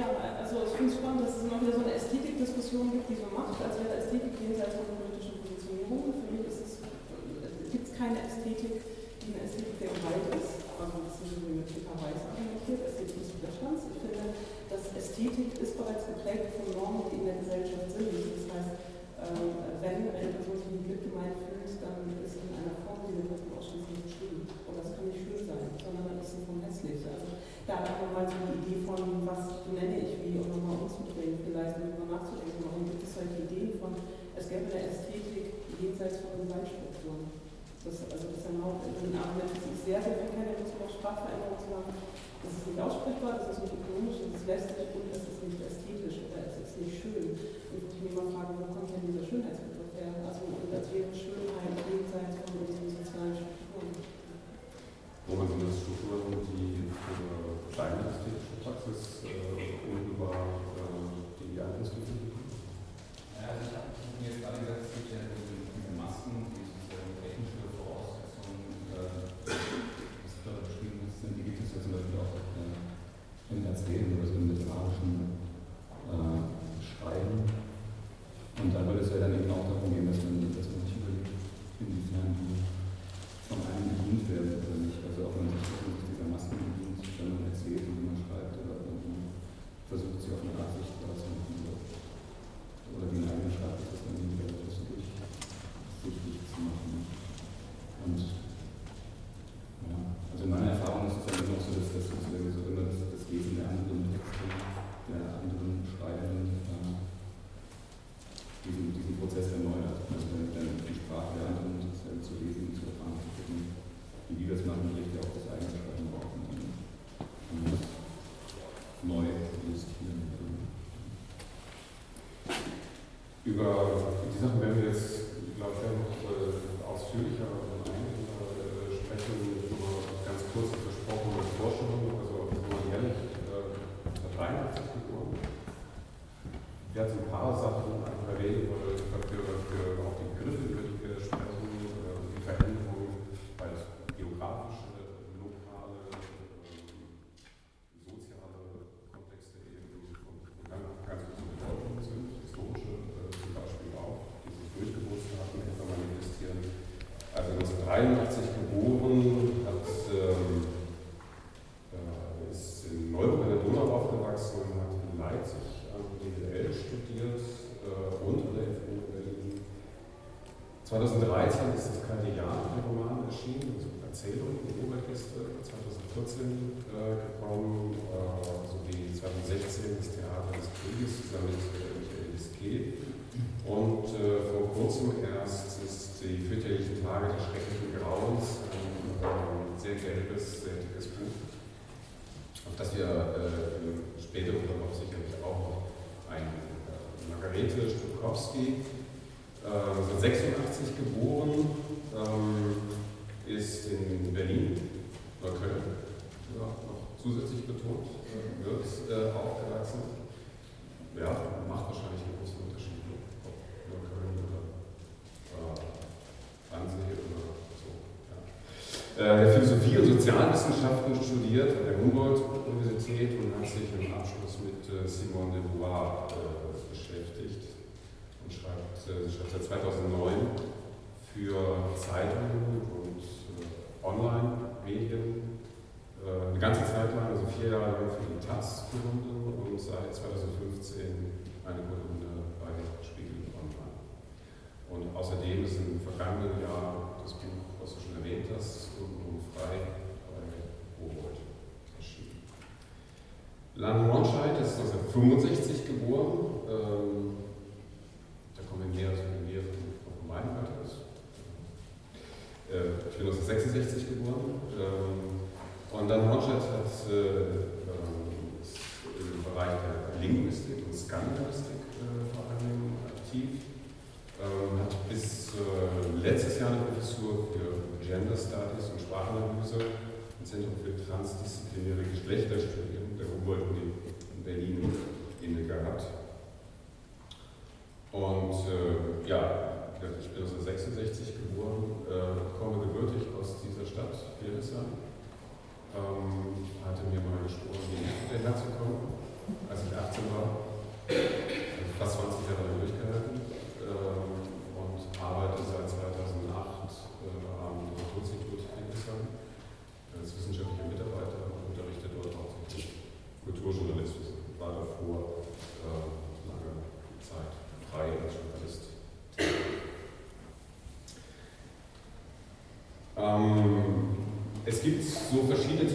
ja, also es. uns mit äh, Simone de Beauvoir äh, beschäftigt und schreibt, äh, sie schreibt seit 2009 für Zeitungen und Online-Medien. eine ganze Zeit lang, also vier Jahre lang für die Taz Kolumnen und seit 2015 eine Kolumne bei Spiegel Online. Und außerdem ist im vergangenen Jahr das Buch, was du schon erwähnt hast, um frei Lan Ronscheid ist 1965 geboren, ähm, so verschiedene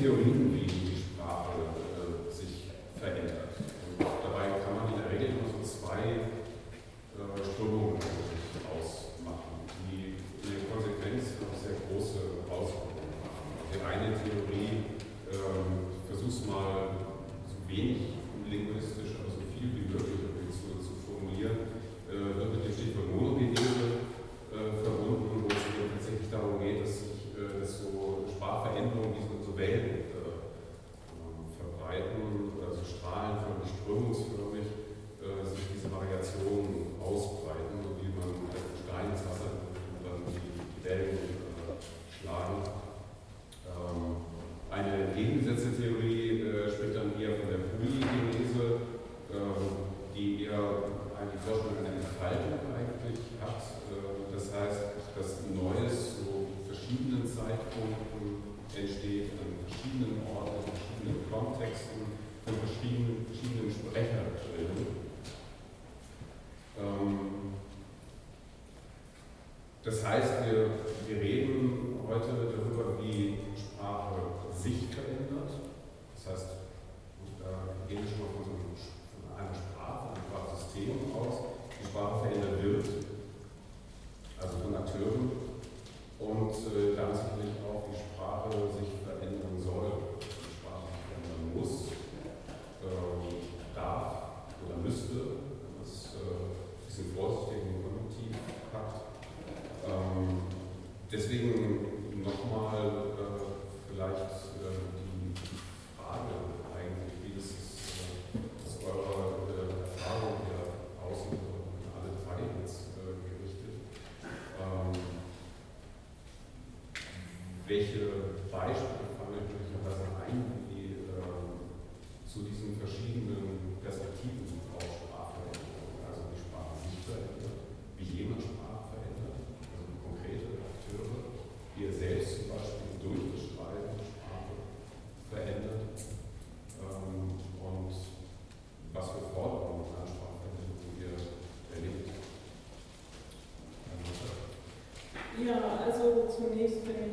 entsteht an verschiedenen Orten, in verschiedenen Kontexten, von verschiedenen, verschiedenen Sprecherinnen. zunächst für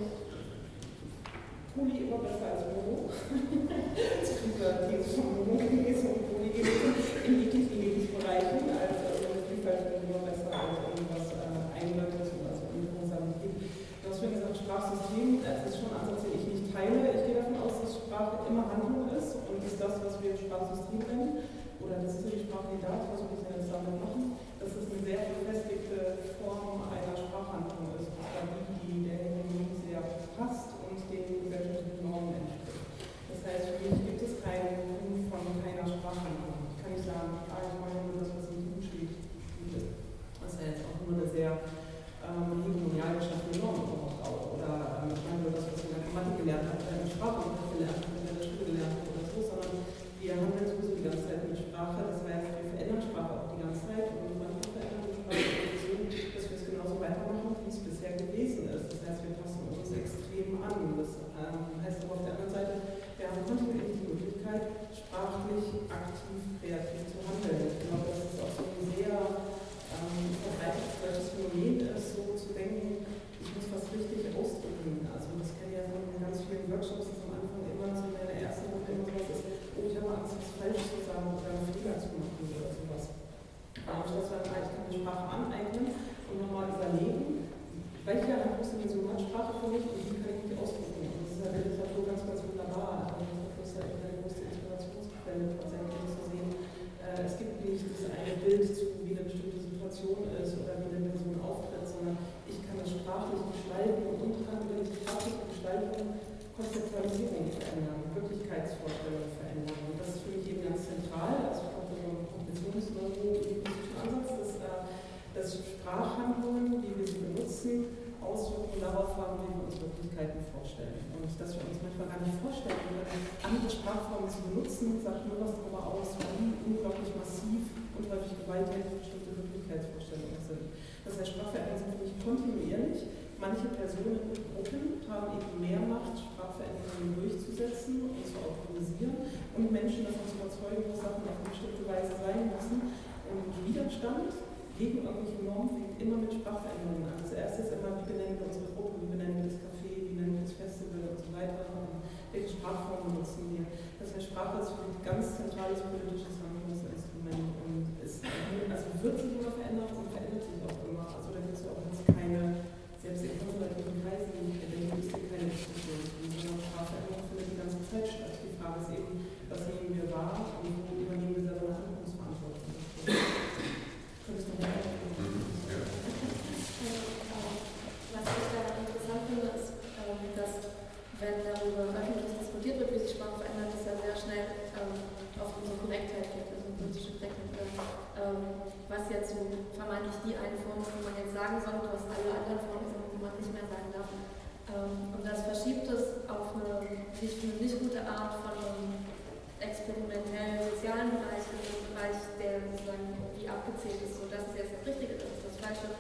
experimentellen sozialen Bereich, in einem Bereich, der sozusagen irgendwie abgezählt ist, so das ist jetzt das Richtige, das ist das Falsche.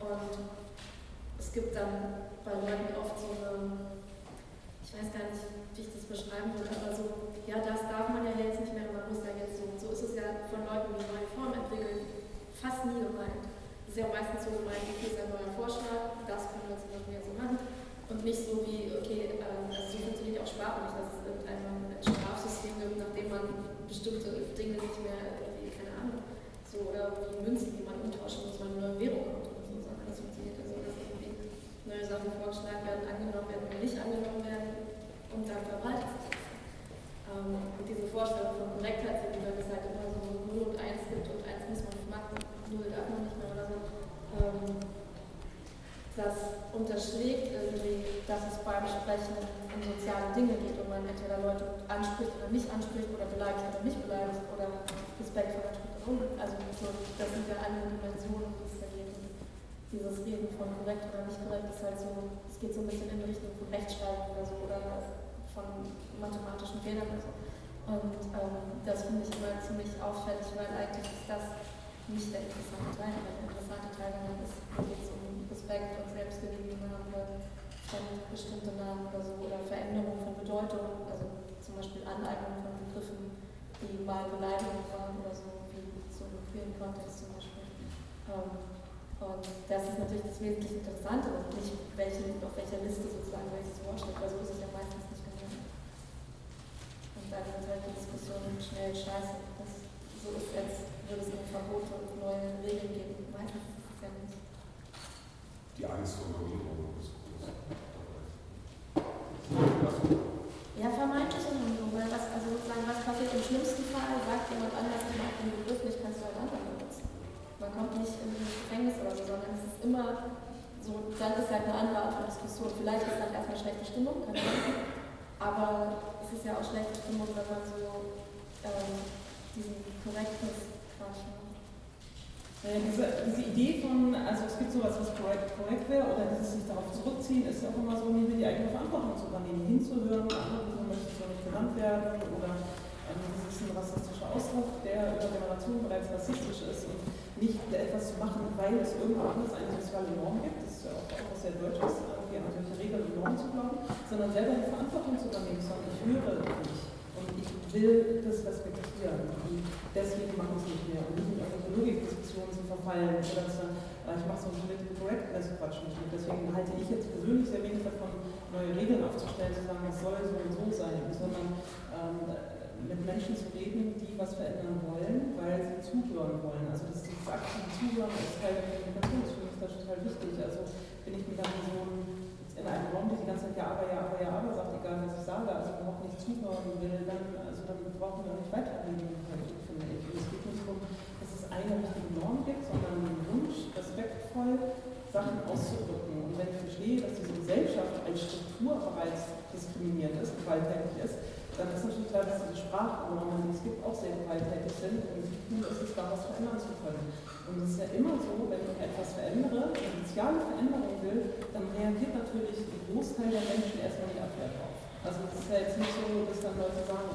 Und es gibt dann bei Leuten oft so eine, ich weiß gar nicht, wie ich das beschreiben würde, aber so, ja, das darf man ja jetzt nicht mehr, man muss ja jetzt so, so ist es ja von Leuten, die neue Formen entwickeln, fast nie gemeint. Es ist ja meistens so gemeint, okay, ist ein neuer Vorschlag, das können wir jetzt irgendwie so machen. Und nicht so wie, okay, ähm, also so funktioniert auch Sprache nicht, dass es irgendein Strafsystem gibt, nachdem man bestimmte Dinge nicht mehr, irgendwie, keine Ahnung, so, oder wie Münzen, die man umtauschen muss, weil eine neue Währung kommt oder so, sondern das funktioniert ja so, dass irgendwie neue Sachen vorgeschlagen werden, angenommen werden oder nicht angenommen werden und dann verbreitet sich das. Ähm, und diese Vorstellung von Korrektheit, wenn es halt immer so 0 und 1 gibt und 1 muss man nicht machen, 0 darf man nicht mehr oder so, ähm, das unterschlägt irgendwie, dass es beim Sprechen um soziale Dinge geht und man entweder Leute anspricht oder nicht anspricht oder beleidigt oder nicht beleidigt oder respektvoll anspricht oder nicht. Also so, das sind ja andere Dimensionen, die es da geht. Und dieses Reden von korrekt oder nicht korrekt ist halt so, es geht so ein bisschen in Richtung von Rechtschreibung oder so oder von mathematischen Fehlern oder so. Und ähm, das finde ich immer ziemlich auffällig, weil eigentlich ist das nicht der interessante Teil. Der interessante Teil daran ist, geht es um Respekt und Selbstgewinnannahme von bestimmten Namen oder so oder Veränderung von Bedeutung, also zum Beispiel Aneignung von Begriffen, die mal Beleidigung waren oder so, wie so im queeren Kontext zum Beispiel. Ähm, und das ist natürlich das wesentlich Interessante und nicht welche, auf welcher Liste sozusagen welches Wort steht, weil so ist es ja meistens nicht gemeint. Und dann wird halt die Diskussion schnell scheiße. Das, so ist jetzt, wird es nur Verbote und neue Regeln geben. Meistens ist es ja nicht. Die Angst vor groß. Ja, vermeintliche Handlung, weil was, also sozusagen, was passiert im schlimmsten Fall, sagt jemand anders, ich mag den Begriff nicht, kannst du halt anderen benutzen. Man kommt nicht in ein Gefängnis oder so, sondern es ist immer so, dann ist halt eine andere Art von Diskussion. Vielleicht ist dann erstmal schlechte Stimmung, keine Ahnung. Aber es ist ja auch schlechte Stimmung, wenn man so ähm, diesen Korrektness-Quatsch macht. Naja, diese, diese Idee von, also es gibt sowas, was korrekt, wäre, oder dieses sich darauf zurückziehen, ist ja auch immer so, nie die eigene Verantwortung zu übernehmen, hinzuhören, andere Personen möchten zwar nicht genannt werden, oder ähm, das ist Ausdruck, der über Generationen bereits rassistisch ist und nicht etwas zu machen, weil es irgendwo anders eine soziale Norm gibt, das ist ja auch etwas sehr Deutsches, irgendwie an solche Regeln und Normen zu glauben, sondern selber die Verantwortung zu übernehmen, sondern ich höre nicht und ich will das respektieren. Und deswegen mache ich es nicht mehr und nicht in irgendwelche Logikdiskussionen zu verfallen oder zu sagen, äh, ich mache so einen Political Correctness Quatsch nicht mit. Deswegen halte ich jetzt persönlich sehr wenig davon, neue Regeln aufzustellen, zu sagen, das soll so und so sein, sondern ähm, mit Menschen zu reden, die was verändern wollen, weil sie zuhören wollen. Also das, aktive Zuhören ist Teil der Kommunikation, das finde ich total wichtig. Also wenn ich mit einer Person in einem Raum, die die ganze Zeit ja, aber, ja, aber, ja, aber sagt, egal was ich sage, also überhaupt nicht zuhören will, dann, also dann brauchen wir auch nicht weiterreden, finde ich. Und es geht nicht darum, dass es eine richtige Norm gibt, sondern einen Wunsch, respektvoll Sachen auszudrücken. Und wenn ich verstehe, dass diese Gesellschaft als Struktur bereits diskriminiert ist, gewalttätig ist, dann ist natürlich klar, dass diese Sprachnormen, die es gibt, auch sehr gewalttätig sind. Und cool ist es, da was verändern zu können. Und es ist ja immer so, wenn ich etwas verändere, eine soziale Veränderung will, dann reagiert natürlich der Großteil der Menschen erstmal die Abwehr drauf. Also es ist ja jetzt nicht so, dass dann Leute sagen,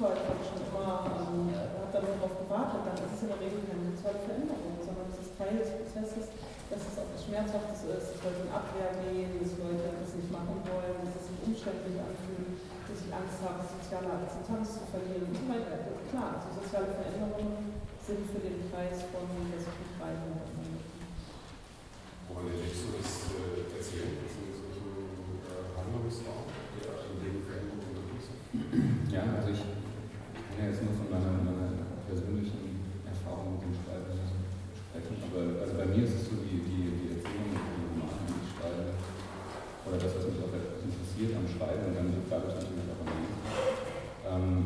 habe schon immer, ähm, habe da nur darauf gewartet, dann ist es in der Regel keine soziale Veränderung, sondern es ist Teil des Prozesses, dass es auch was Schmerzhaftes ist, dass Leute in Abwehr gehen, dass Leute das nicht machen wollen, dass es sich umständlich anfühlt dass ich Angst habe, soziale Akzeptanz zu verlieren und so weiter. Klar, also soziale Veränderungen sind für den Preis von dass ich mich frei Woran erlebst du das äh, Erzählen? Ist in solchen äh, Handlungsraum, der in dem Veränderungen möglich ist? Ja, also ich kann ja jetzt nur von meiner, meiner persönlichen Erfahrung mit dem Schreiben sprechen, aber also bei mir ist es so, die, die, die Erzählung, die Romane, die ich schreibe, oder das, was mich auch interessiert am Schreiben, und dann dadurch natürlich auch am Lesen, ähm,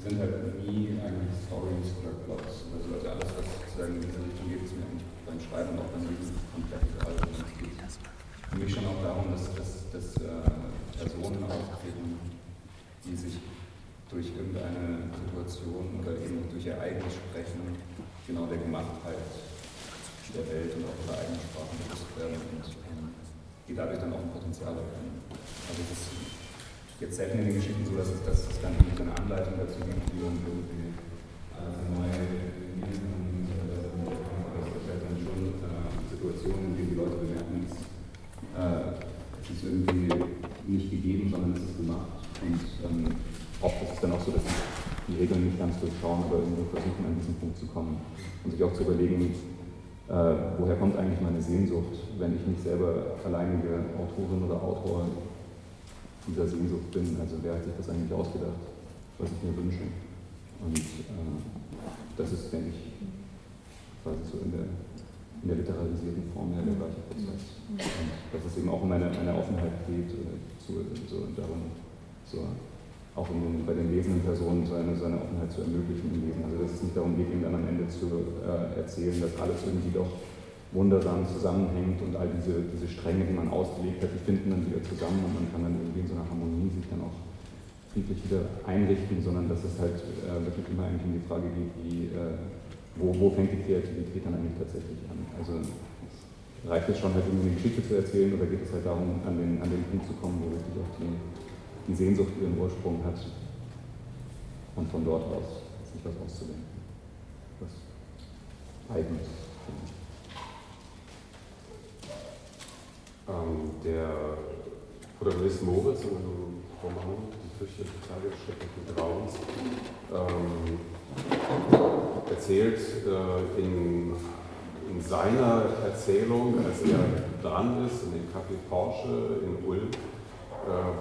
sind halt nie eigentlich Stories oder Plots oder so. Also alles, was sozusagen in diese Richtung geht, ist mir eigentlich beim Schreiben auch beim Lesen komplett egal. Es geht für mich schon auch darum, dass, dass, dass äh, Personen auftreten, die sich durch irgendeine Situation oder eben durch ihr eigenes Sprechen genau der Gemachtheit der Welt und auch ihrer eigenen Sprache bewusst werden und die dadurch dann auch ein Potenzial erkennen. Also das ist jetzt selten in den Geschichten so, dass es, dass dann eine Anleitung dazu gibt, wie man irgendwie alles neu lesen kann. Also es halt dann schon äh, Situationen, in denen die Leute bemerken, es, äh, es ist irgendwie nicht gegeben, sondern es ist gemacht. Und ähm, oft ist es dann auch so, dass sie die Regeln nicht ganz durchschauen, aber irgendwie versuchen, an diesen Punkt zu kommen und sich auch zu überlegen, äh, woher kommt eigentlich meine Sehnsucht, wenn ich nicht selber alleinige Autorin oder Autor dieser Sehnsucht bin. Also wer hat sich das eigentlich ausgedacht, was ich mir wünsche? Und äh, das ist, denke ich, quasi so in der, in der literarisierten Form ja der gleiche Prozess. Und dass es eben auch um eine, eine Offenheit geht, äh, zu, so, darum, so, auch den, bei den lesenden Personen so eine, so eine Offenheit zu ermöglichen im Lesen. Also dass es nicht darum geht, ihnen dann am Ende zu äh, erzählen, dass alles irgendwie doch wundersam zusammenhängt und all diese, diese Stränge, die man ausgelegt hat, die finden dann wieder zusammen und man kann dann irgendwie in so einer Harmonie sich dann auch friedlich wieder einrichten, sondern dass es halt äh, wirklich immer eigentlich um die Frage geht, wie, äh, wo, wo fängt die Kreativität dann eigentlich tatsächlich an? Also reicht es schon halt irgendwie eine Geschichte zu erzählen oder geht es halt darum, an den, an den Punkt zu kommen, wo wirklich auch die, die Sehnsucht ihren Ursprung hat und von dort aus sich was auszudenken. Was eigenes. Ähm, der Protagonist Moritz in einem Roman, Die Tage des schrecklichen Grauens, ähm, erzählt äh, in, in, seiner Erzählung, als er dran ist, in dem Café Porsche in Ulm,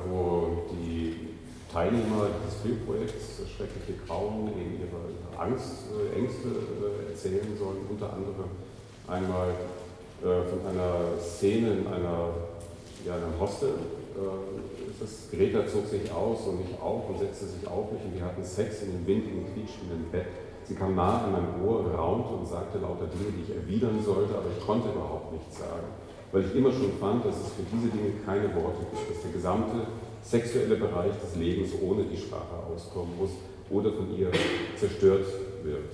wo die Teilnehmer dieses Filmprojekts, das schreckliche Grauen, in ihre Angst, äh, Ängste äh, erzählen sollen, unter anderem einmal äh, von einer Szene in einer, ja, einem Hostel. Äh, das Greta zog sich aus und ich auch und setzte sich auf mich und wir hatten Sex in dem windigen, quietschenden Bett. Sie kam nah an mein Ohr, raunte und sagte lauter Dinge, die ich erwidern sollte, aber ich konnte überhaupt nichts sagen, weil ich immer schon fand, dass es für diese Dinge keine Worte gibt, dass der gesamte sexuelle Bereich des Lebens ohne die Sprache auskommen muss oder von ihr zerstört wird.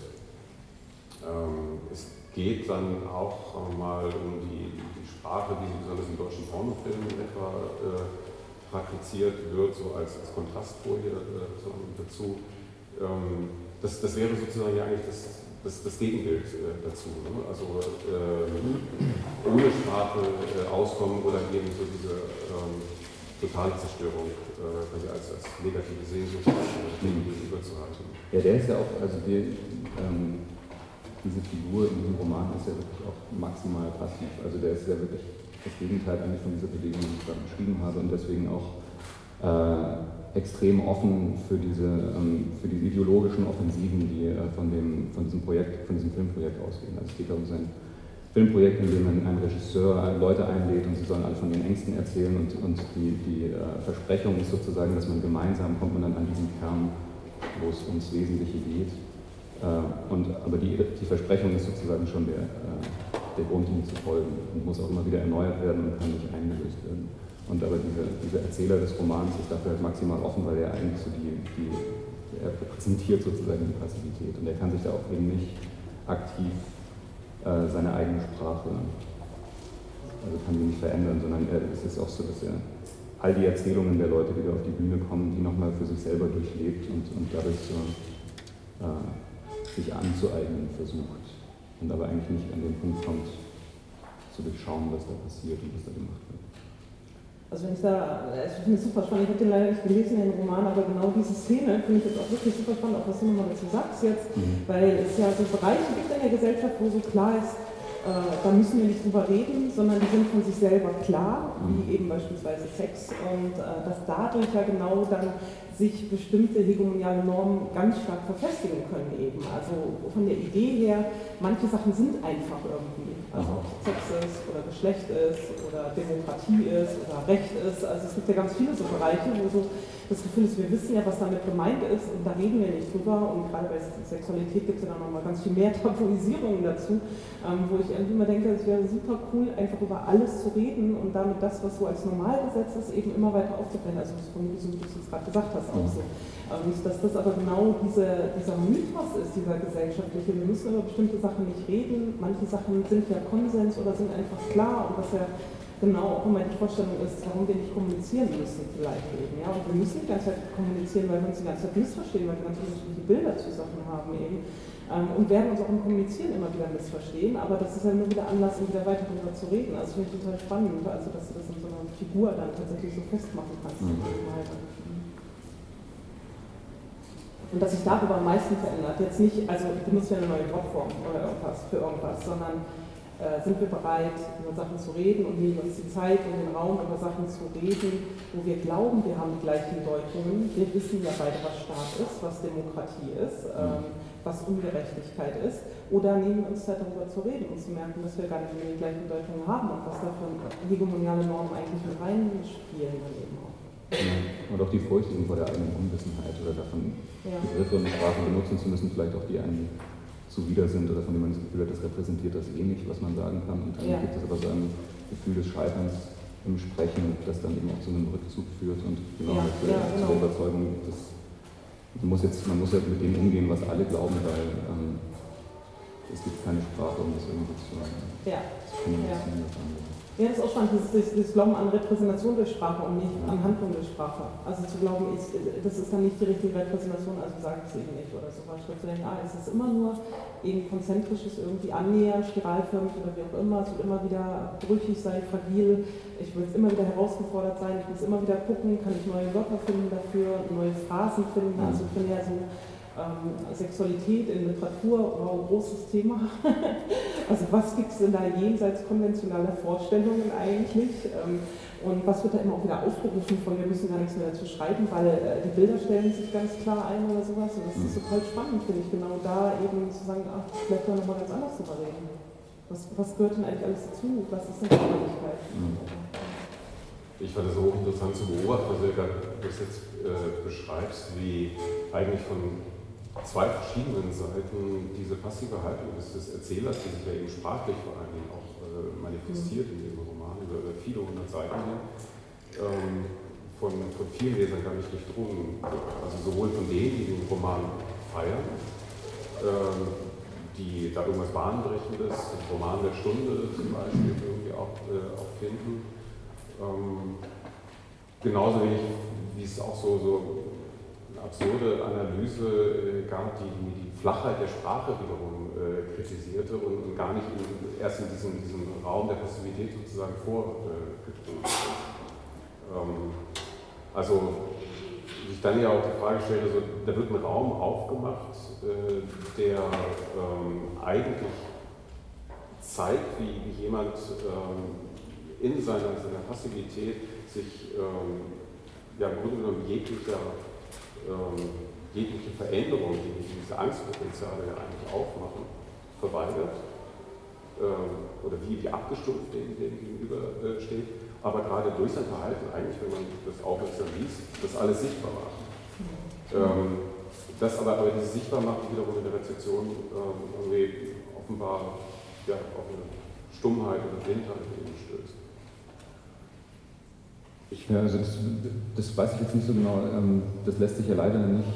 Ähm, es geht dann auch mal um die, die Sprache, die besonders in deutschen Pornofilmen etwa äh, praktiziert wird, so als, als Kontrastfolie äh, dazu. Ähm, das, das wäre sozusagen ja eigentlich das, das, das Gegenbild äh, dazu. Ne? Also ähm, ohne Sprache äh, auskommen oder eben so diese ähm, totale Zerstörung äh, als, als negative Sehnsucht äh, gegenüber zu halten. Ja, der ist ja auch, also die, ähm, diese Figur in diesem Roman ist ja wirklich auch maximal passiv. Also der ist ja wirklich das Gegenteil eigentlich von dieser Bewegung, die ich gerade beschrieben habe und deswegen auch äh, extrem offen für diese, ähm, für diese ideologischen Offensiven, die äh, von, dem, von diesem Projekt, von diesem Filmprojekt ausgehen. Also es geht um sein Filmprojekt, in dem einen Regisseur Leute einlädt und sie sollen alle von ihren Ängsten erzählen und, und die, die äh, Versprechung ist sozusagen, dass man gemeinsam kommt man dann an diesen Kern, wo es ums Wesentliche geht. Äh, und, aber die, die Versprechung ist sozusagen schon der, äh, der Grund, ihm zu folgen und muss auch immer wieder erneuert werden und kann nicht eingelöst werden. Und aber diese, dieser Erzähler des Romans ist dafür halt maximal offen, weil er eigentlich so die, die er repräsentiert sozusagen die Passivität und er kann sich da auch eben nicht aktiv äh, seine eigene Sprache. Also kann sie nicht verändern, sondern er, es ist auch so, dass er all die Erzählungen der Leute, die da auf die Bühne kommen, die nochmal für sich selber durchlebt und, und dadurch so, äh, sich anzueignen versucht. Und aber eigentlich nicht an den Punkt kommt, zu durchschauen, was da passiert und was da gemacht wird. Also wenn ich da, ich finde es super spannend, ich habe den leider nicht gelesen, den Roman, aber genau diese Szene finde ich jetzt auch wirklich super spannend, auch was du nochmal dazu sagst jetzt, mhm. weil es ja so Bereiche gibt in der Gesellschaft, wo so klar ist, äh, da müssen wir nicht drüber reden, sondern die sind von sich selber klar, wie mhm. eben beispielsweise Sex und äh, dass dadurch ja genau dann sich bestimmte hegemoniale Normen ganz stark verfestigen können eben. Also von der Idee her, manche Sachen sind einfach irgendwie. Also ob Sex ist oder Geschlecht ist oder Demokratie ist oder Recht ist. Also es gibt ja ganz viele so Bereiche, wo so das Gefühl ist, wir wissen ja, was damit gemeint ist und da reden wir nicht drüber. Und gerade bei Sexualität gibt es ja dann nochmal ganz viel mehr Tabuisierungen dazu, ähm, wo ich irgendwie immer denke, es wäre super cool, einfach über alles zu reden und damit das, was so als Normalgesetz ist, eben immer weiter aufzubrechen. Also das von so wie du es gerade gesagt hast, auch so. Und dass das aber genau diese, dieser Mythos ist, dieser gesellschaftliche. Wir müssen über bestimmte Sachen nicht reden. Manche Sachen sind ja Konsens oder sind einfach klar und was ja genau auch immer die Vorstellung ist, warum wir nicht kommunizieren müssen vielleicht eben. Ja? Und wir müssen die ganze Zeit kommunizieren, weil wir uns die ganze Zeit missverstehen, weil wir ganz unterschiedliche Bilder zu Sachen haben eben. Ähm, und werden uns auch im Kommunizieren immer wieder missverstehen, aber das ist ja nur wieder Anlass, um wieder weiter darüber zu reden. Also finde ich total spannend, also dass du das in so einer Figur dann tatsächlich so festmachen kannst. Mhm. Und dass sich darüber am meisten verändert. Jetzt nicht, also ich benutze ja eine neue Wortform oder irgendwas für irgendwas, sondern äh, sind wir bereit, über Sachen zu reden und nehmen uns die Zeit und den Raum, über Sachen zu reden, wo wir glauben, wir haben die gleichen Deutungen. Wir wissen ja beide, was Staat ist, was Demokratie ist, ähm, was Ungerechtigkeit ist. Oder nehmen wir uns Zeit, darüber zu reden und zu merken, dass wir gar nicht mehr die gleichen Deutungen haben und was da für hegemoniale Normen eigentlich mit reinspielen dann eben auch. Und auch die Furcht vor der eigenen Unwissenheit oder davon, ja. Begriffe und Sprachen benutzen zu müssen, vielleicht auch die einem zuwider sind oder von denen man das Gefühl hat, das repräsentiert das eh nicht, was man sagen kann. Und dann ja. gibt es aber so ein Gefühl des Scheiterns im Sprechen, das dann eben auch zu einem Rückzug führt und genau ja, ja, genau. zur Überzeugung, dass man muss jetzt, man muss ja mit dem umgehen, was alle glauben, weil ähm, es gibt keine Sprache, um das irgendwie zu, ja. zu kommunizieren. Ja. Ja, das ist auch spannend, dieses, dieses Glauben an Repräsentation durch Sprache und nicht an Handlung durch Sprache. Also zu glauben, ist, das ist dann nicht die richtige Repräsentation, also ich es eben nicht oder so was. Statt zu denken, ah, es ist immer nur eben konzentrisches, irgendwie annäher, spiralförmig oder wie auch immer. Es wird immer wieder brüchig sein, fragil. Ich will immer wieder herausgefordert sein. Ich muss immer wieder gucken, kann ich neue Wörter finden dafür, neue Phrasen finden. Also ich finde ja so ähm, Sexualität in Literatur war ein großes Thema. also was gibt es denn da jenseits konventioneller Vorstellungen eigentlich? Ähm, und was wird da immer auch wieder aufgerufen von, wir müssen gar nichts mehr dazu schreiben, weil äh, die Bilder stellen sich ganz klar ein oder sowas. Und das ist total spannend, finde ich, genau da eben zu sagen, ach, vielleicht können wir nochmal ganz anders drüber reden. Was, was gehört denn eigentlich alles dazu? Was ist denn die Möglichkeit? Ich fand es auch interessant zu beobachten, was du das jetzt äh, beschreibst, wie eigentlich von zwei verschiedenen Seiten diese passive Haltung des, Erzählers, die sich ja eben sprachlich vor allen Dingen auch äh, manifestiert in dem Roman über, viele hundert Seiten ähm, von, von vielen Lesern gar nicht durchdrungen. Also sowohl von denen, die den Roman feiern, ähm, die da irgendwas Bahnbrechendes, den Roman der Stunde zum Beispiel irgendwie auch, äh, auch finden. Ähm, genauso wenig, wie es auch so, so absurde Analyse äh, gab, die, die Flachheit der Sprache wiederum äh, kritisierte und, gar nicht erst in diesem, diesem Raum der Passivität sozusagen vorgetreten äh, ähm, Also sich dann ja auch die Frage stellte, so, da wird ein Raum aufgemacht, äh, der ähm, eigentlich zeigt, wie, jemand ähm, in seiner, seiner Passivität sich ja im Grunde genommen jeglicher, ähm, jegliche Veränderung, die diese Angstpotenziale ja eigentlich aufmachen, verweigert ähm, oder wie, wie abgestumpft dem, dem gegenübersteht, äh, aber gerade durch sein Verhalten eigentlich, wenn man das aufmerksam liest, das alles sichtbar macht. Ähm, das aber, aber diese Sichtbarmachung wiederum in der Rezeption ähm, irgendwie offenbar ja, auf eine Stummheit oder Blindheit eben stößt. Ich, ja, also das, das, weiß ich jetzt nicht so genau. Ähm, das lässt sich ja leider nicht,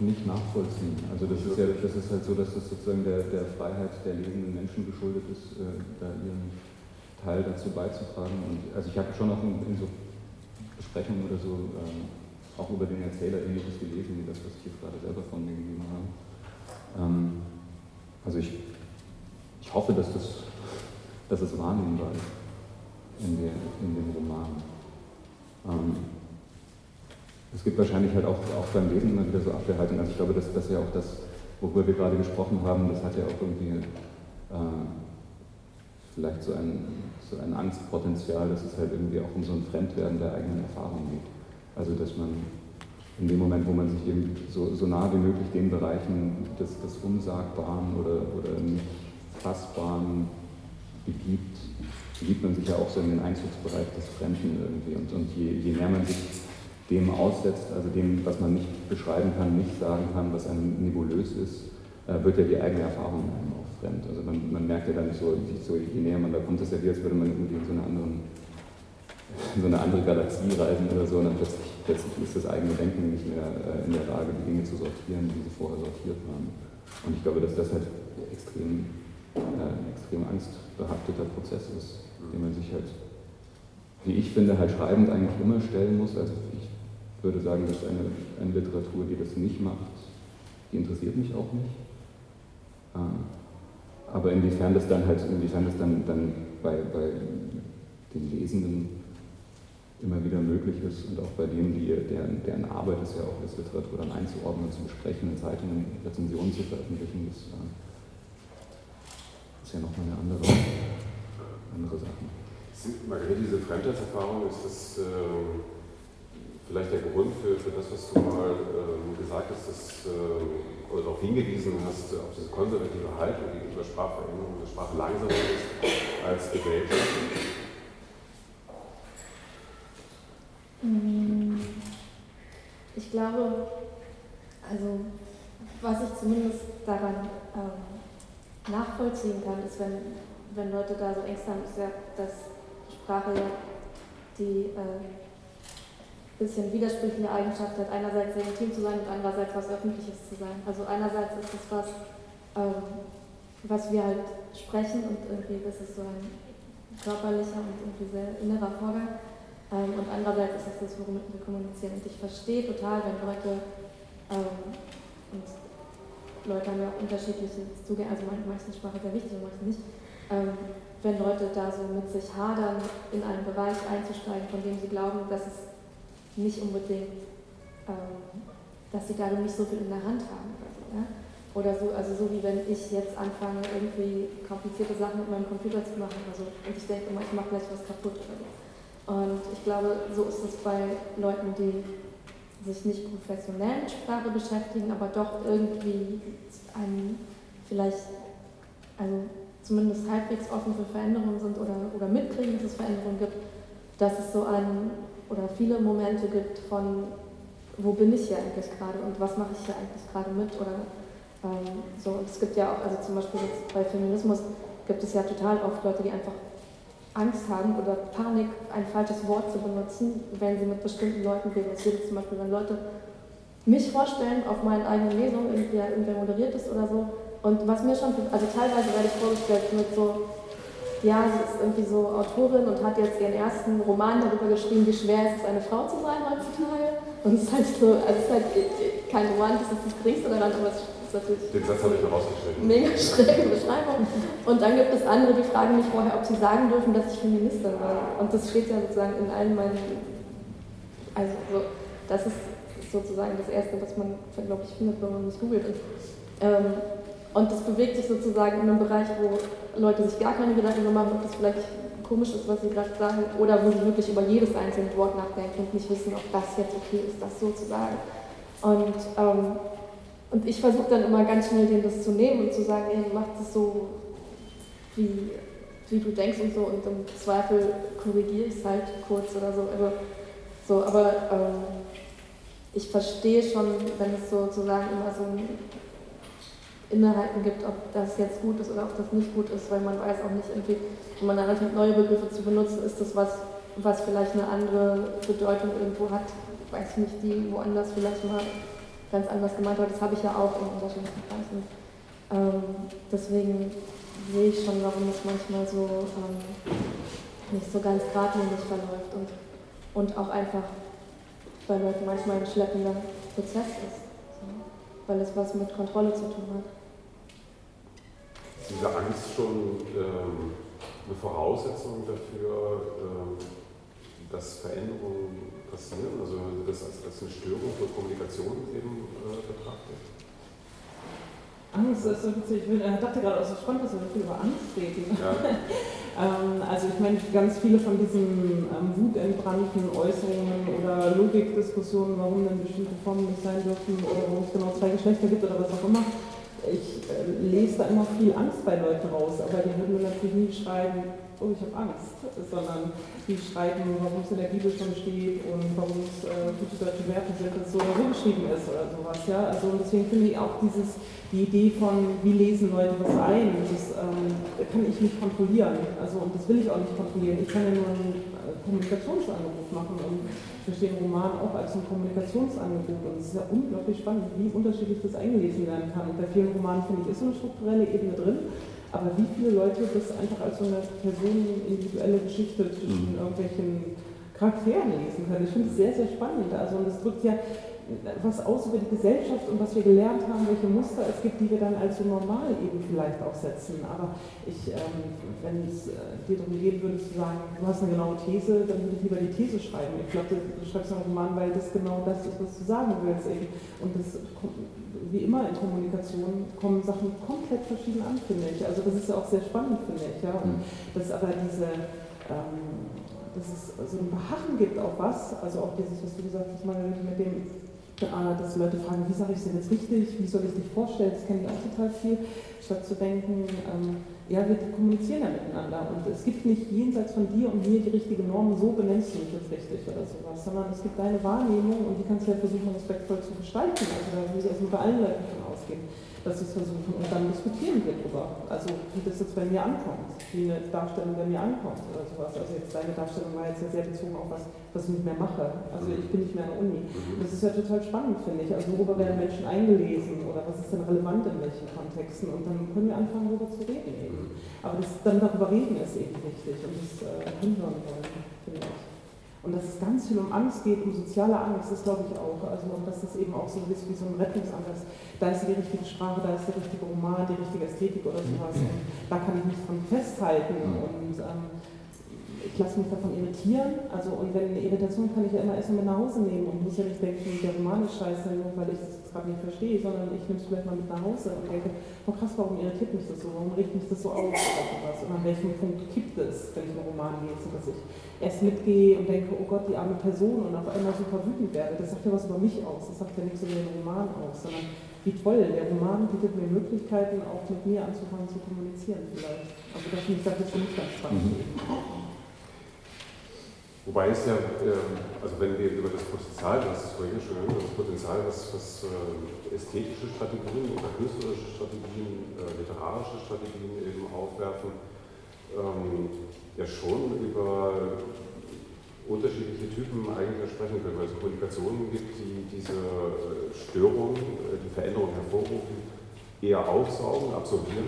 nicht nachvollziehen. Also das ist ja das ist halt so, dass das sozusagen der, der Freiheit der lesenden Menschen geschuldet ist, äh, da ihren Teil dazu beizutragen. Und also ich habe schon auch in, in so Besprechungen oder so ähm, auch über den Erzähler ähnliches gelesen, wie das, was ich jetzt gerade selber von mir gegeben habe. Ähm, also ich, ich hoffe, dass, das, dass es wahrnehmbar ist in, der, in dem Roman. Ähm, es gibt wahrscheinlich halt auch, auch beim Lesen immer wieder so Abwehrhaltung. Also ich glaube, dass das ja auch das, worüber wir gerade gesprochen haben, das hat ja auch irgendwie äh, vielleicht so ein, so ein Angstpotenzial, dass es halt irgendwie auch um so ein Fremdwerden der eigenen Erfahrung geht. Also dass man in dem Moment, wo man sich eben so, so nah wie möglich den Bereichen des, des Unsagbaren oder, oder nicht Fassbaren begibt, begibt man sich ja auch so in den Einzugsbereich des Fremden irgendwie. Und, und je, je mehr man sich dem aussetzt, also dem, was man nicht beschreiben kann, nicht sagen kann, was einem nebulös ist, äh, wird ja die eigene Erfahrung einem auch fremd. Also man, man merkt ja dann so, so, je näher man da kommt, ist ja wie, als würde man irgendwie in so anderen in so eine andere Galaxie reisen oder so und dann plötzlich, plötzlich ist das eigene Denken nicht mehr äh, in der Lage, die Dinge zu sortieren, wie sie vorher sortiert waren. Und ich glaube, dass das halt extrem, äh, extrem angstbehafteter Prozess ist, den man sich halt, wie ich finde, halt schreibend eigentlich immer stellen muss. Also ich würde sagen, dass eine, eine Literatur, die das nicht macht, die interessiert mich auch nicht. Äh, aber inwiefern das dann halt, inwiefern das dann, dann bei, bei den Lesenden immer wieder möglich ist und auch bei denen, die, deren, deren Arbeit es ja auch ist, Literatur dann einzuordnen, zu besprechen, in Zeitungen Rezensionen zu veröffentlichen, das äh, ist ja nochmal eine andere, andere Sache. Margrethe, diese Fremdheitserfahrung, ist das äh, vielleicht der Grund für, für das, was du mal äh, gesagt hast, dass, äh, oder darauf hingewiesen hast, auf diese konservative Haltung gegenüber Sprachveränderung, dass Sprache langsamer ist als Gesellschaft? Mm, ich glaube, also was ich zumindest daran ähm, nachvollziehen kann, ist, wenn, wenn Leute da so Ängste haben, ist ja, dass Sprache ja die äh, bisschen widersprüchliche Eigenschaft hat, einerseits sehr intim zu sein und andererseits was Öffentliches zu sein. Also einerseits ist es was, ähm, was wir halt sprechen und irgendwie das ist so ein körperlicher und irgendwie sehr innerer Vorgang. Ähm, und andererseits ist das das, womit wir kommunizieren. Und ich verstehe total, wenn Leute, ähm, und Leute haben ja unterschiedliche Zugänge, also manchen Sprache sehr wichtig und manchen nicht, ähm, wenn Leute da so mit sich hadern, in einen Bereich einzusteigen, von dem sie glauben, dass es nicht unbedingt, ähm, dass sie darin nicht so viel in der Hand haben oder so. Ja? Oder so, also so wie wenn ich jetzt anfange, irgendwie komplizierte Sachen mit meinem Computer zu machen oder und ich denke immer, ich mache gleich was kaputt oder so. Und ich glaube, so ist es bei Leuten, die sich nicht professionell mit Sprache beschäftigen, aber doch irgendwie einen vielleicht, also zumindest halbwegs offen für Veränderungen sind oder, oder mitkriegen, dass es Veränderungen gibt, dass es so ein oder viele Momente gibt von, wo bin ich hier eigentlich gerade und was mache ich hier eigentlich gerade mit oder ähm, so. Und es gibt ja auch, also zum Beispiel jetzt bei Feminismus gibt es ja total oft Leute, die einfach Angst haben oder Panik, ein falsches Wort zu benutzen, wenn sie mit bestimmten Leuten reden. Das geht zum Beispiel, wenn Leute mich vorstellen auf meinen eigenen Lesungen, irgendwer, irgendwer moderiert ist oder so. Und was mir schon, also teilweise werde ich vorgestellt mit so, ja, sie ist irgendwie so Autorin und hat jetzt ihren ersten Roman darüber geschrieben, wie schwer es ist, eine Frau zu sein heutzutage. Und es ist halt so, also es ist halt kein Roman, das ist das geringste daran, aber es ist natürlich. Den Satz habe ich noch rausgeschrieben. Mega schräge Beschreibung. Und dann gibt es andere, die fragen mich vorher, ob sie sagen dürfen, dass ich Feministin bin. Und das steht ja sozusagen in allen meinen. Also, so, das ist sozusagen das Erste, was man, glaube ich, findet, wenn man mich googelt. Ähm, und das bewegt sich sozusagen in einem Bereich, wo Leute sich gar keine Gedanken machen, ob das vielleicht komisch ist, was sie gerade sagen, oder wo sie wirklich über jedes einzelne Wort nachdenken und nicht wissen, ob das jetzt okay ist, das so zu sagen. Und, ähm, und ich versuche dann immer ganz schnell denen das zu nehmen und zu sagen, ey, mach das so, wie, wie du denkst und so und im Zweifel korrigiere ich es halt kurz oder so. Aber, so, aber ähm, ich verstehe schon, wenn es sozusagen immer so ein Innehalten gibt, ob das jetzt gut ist oder ob das nicht gut ist, weil man weiß auch nicht, irgendwie, wenn man dann anfängt, neue Begriffe zu benutzen, ist das was, was vielleicht eine andere Bedeutung irgendwo hat, weiß ich nicht, die woanders vielleicht mal ganz anders gemeint hat. Das habe ich ja auch in unterschiedlichen Kreisen. Ähm, deswegen sehe ich schon, warum es manchmal so ähm, nicht so ganz geradlinig verläuft und, und auch einfach bei Leuten manchmal ein schleppender Prozess ist, so, weil es was mit Kontrolle zu tun hat diese Angst schon ähm, eine Voraussetzung dafür, ähm, dass Veränderungen passieren, also das als, als eine Störung für Kommunikation eben äh, betrachtet? Angst ist so witzig. Ich dachte gerade, es ist spannend, dass wir so viel über Angst reden. Ja. ähm, also ich meine, ganz viele von diesen ähm, wutentbrannten Äußerungen oder Logikdiskussionen, warum denn bestimmte Formen nicht sein dürfen oder warum es genau zwei Geschlechter gibt oder was auch immer, ich äh, lese da immer viel Angst bei Leuten raus, aber die würden natürlich nie schreiben, oh, ich habe Angst, sondern die schreiben, warum es in der Bibel schon steht und warum es äh, gute deutsche Werte sind, dass es so oder so geschrieben ist oder sowas. Ja? Also deswegen finde ich auch dieses, die Idee von, wie lesen Leute was ein, das ähm, kann ich nicht kontrollieren. Also und das will ich auch nicht kontrollieren. Ich kann ja nur ein äh, Kommunikationsangebot machen und verstehe den Roman auch als ein Kommunikationsangebot und es ist ja unglaublich spannend, wie unterschiedlich das eingelesen werden kann. Und bei vielen Romanen finde ich, ist so eine strukturelle Ebene drin, aber wie viele Leute das einfach als so eine personenindividuelle Geschichte zwischen mhm. irgendwelchen Charakteren lesen können. Ich finde es sehr, sehr spannend. Also und es drückt ja was aus über die Gesellschaft und was wir gelernt haben, welche Muster es gibt, die wir dann als so normal eben vielleicht auch setzen. Aber ich, ähm, wenn es äh, dir darum gehen würde zu sagen, du hast eine genaue These, dann würde ich lieber die These schreiben. Ich glaube, du schreibst einen Roman, weil das genau das ist, was du sagen willst eben. Und das wie immer in Kommunikation kommen Sachen komplett verschieden an, finde ich. Also das ist ja auch sehr spannend, finde ich. Ja? Und mhm. das aber diese ähm, dass es so ein Beharren gibt auf was, also auch dieses, was du gesagt hast, mit dem dass Leute fragen, wie sage ich es denn jetzt richtig, wie soll ich dich vorstellen, das kenne ich auch total viel, statt zu denken, ähm, ja, wir kommunizieren ja miteinander. Und es gibt nicht jenseits von dir und mir die richtige Norm, so benennst du mich jetzt richtig oder sowas, sondern es gibt deine Wahrnehmung und die kannst du ja versuchen, respektvoll zu gestalten, also da muss ich erstmal bei allen Leuten von ausgehen dass sie es versuchen und dann diskutieren wir drüber. Also wie das jetzt bei mir ankommt, wie eine Darstellung bei mir ankommt oder sowas. Also jetzt deine Darstellung war jetzt ja sehr bezogen auf was, was ich nicht mehr mache. Also ich bin nicht mehr an der Uni. Und das ist ja total spannend, finde ich. Also worüber werden Menschen eingelesen oder was ist denn relevant in welchen Kontexten und dann können wir anfangen, darüber zu reden eben. Aber das, dann darüber reden ist eben wichtig und das äh, hinhören wollen. Und dass es ganz viel um Angst geht, um soziale Angst, das glaube ich auch. Also und dass das eben auch so ist wie so ein Rettungsansatz. Da ist die richtige Sprache, da ist der richtige Roman, die richtige Ästhetik oder sowas. Und da kann ich mich dran festhalten. Und ähm, ich lasse mich davon irritieren. Also, und wenn eine Irritation kann ich ja immer erstmal mit nach Hause nehmen und muss ja nicht denken, der Roman ist scheiße, nur weil ich das gerade nicht verstehe, sondern ich nehme es vielleicht mal mit nach Hause und denke, oh krass, warum irritiert mich das so? Warum regt mich das so auf? Und an welchem Punkt kippt es, wenn ich einen Roman lese, dass ich erst mitgehe und denke, oh Gott, die arme Person und auf einmal super wütend werde. Das sagt ja was über mich aus, das sagt ja nichts über den Roman aus, sondern wie toll, der Roman bietet mir Möglichkeiten, auch mit mir anzufangen zu kommunizieren vielleicht. Also das finde ich, das für mich ganz spannend. Mhm. Wobei es ja, ähm, also wenn wir über das Potenzial, hast es vorhin schon das Potenzial, was, was äh, ästhetische Strategien oder künstlerische Strategien, äh, literarische Strategien eben aufwerfen, ähm, ja schon über unterschiedliche Typen eigentlich sprechen können, weil es Kommunikationen gibt, die diese äh, Störung, die Veränderung hervorrufen, eher aufsaugen, absorbieren.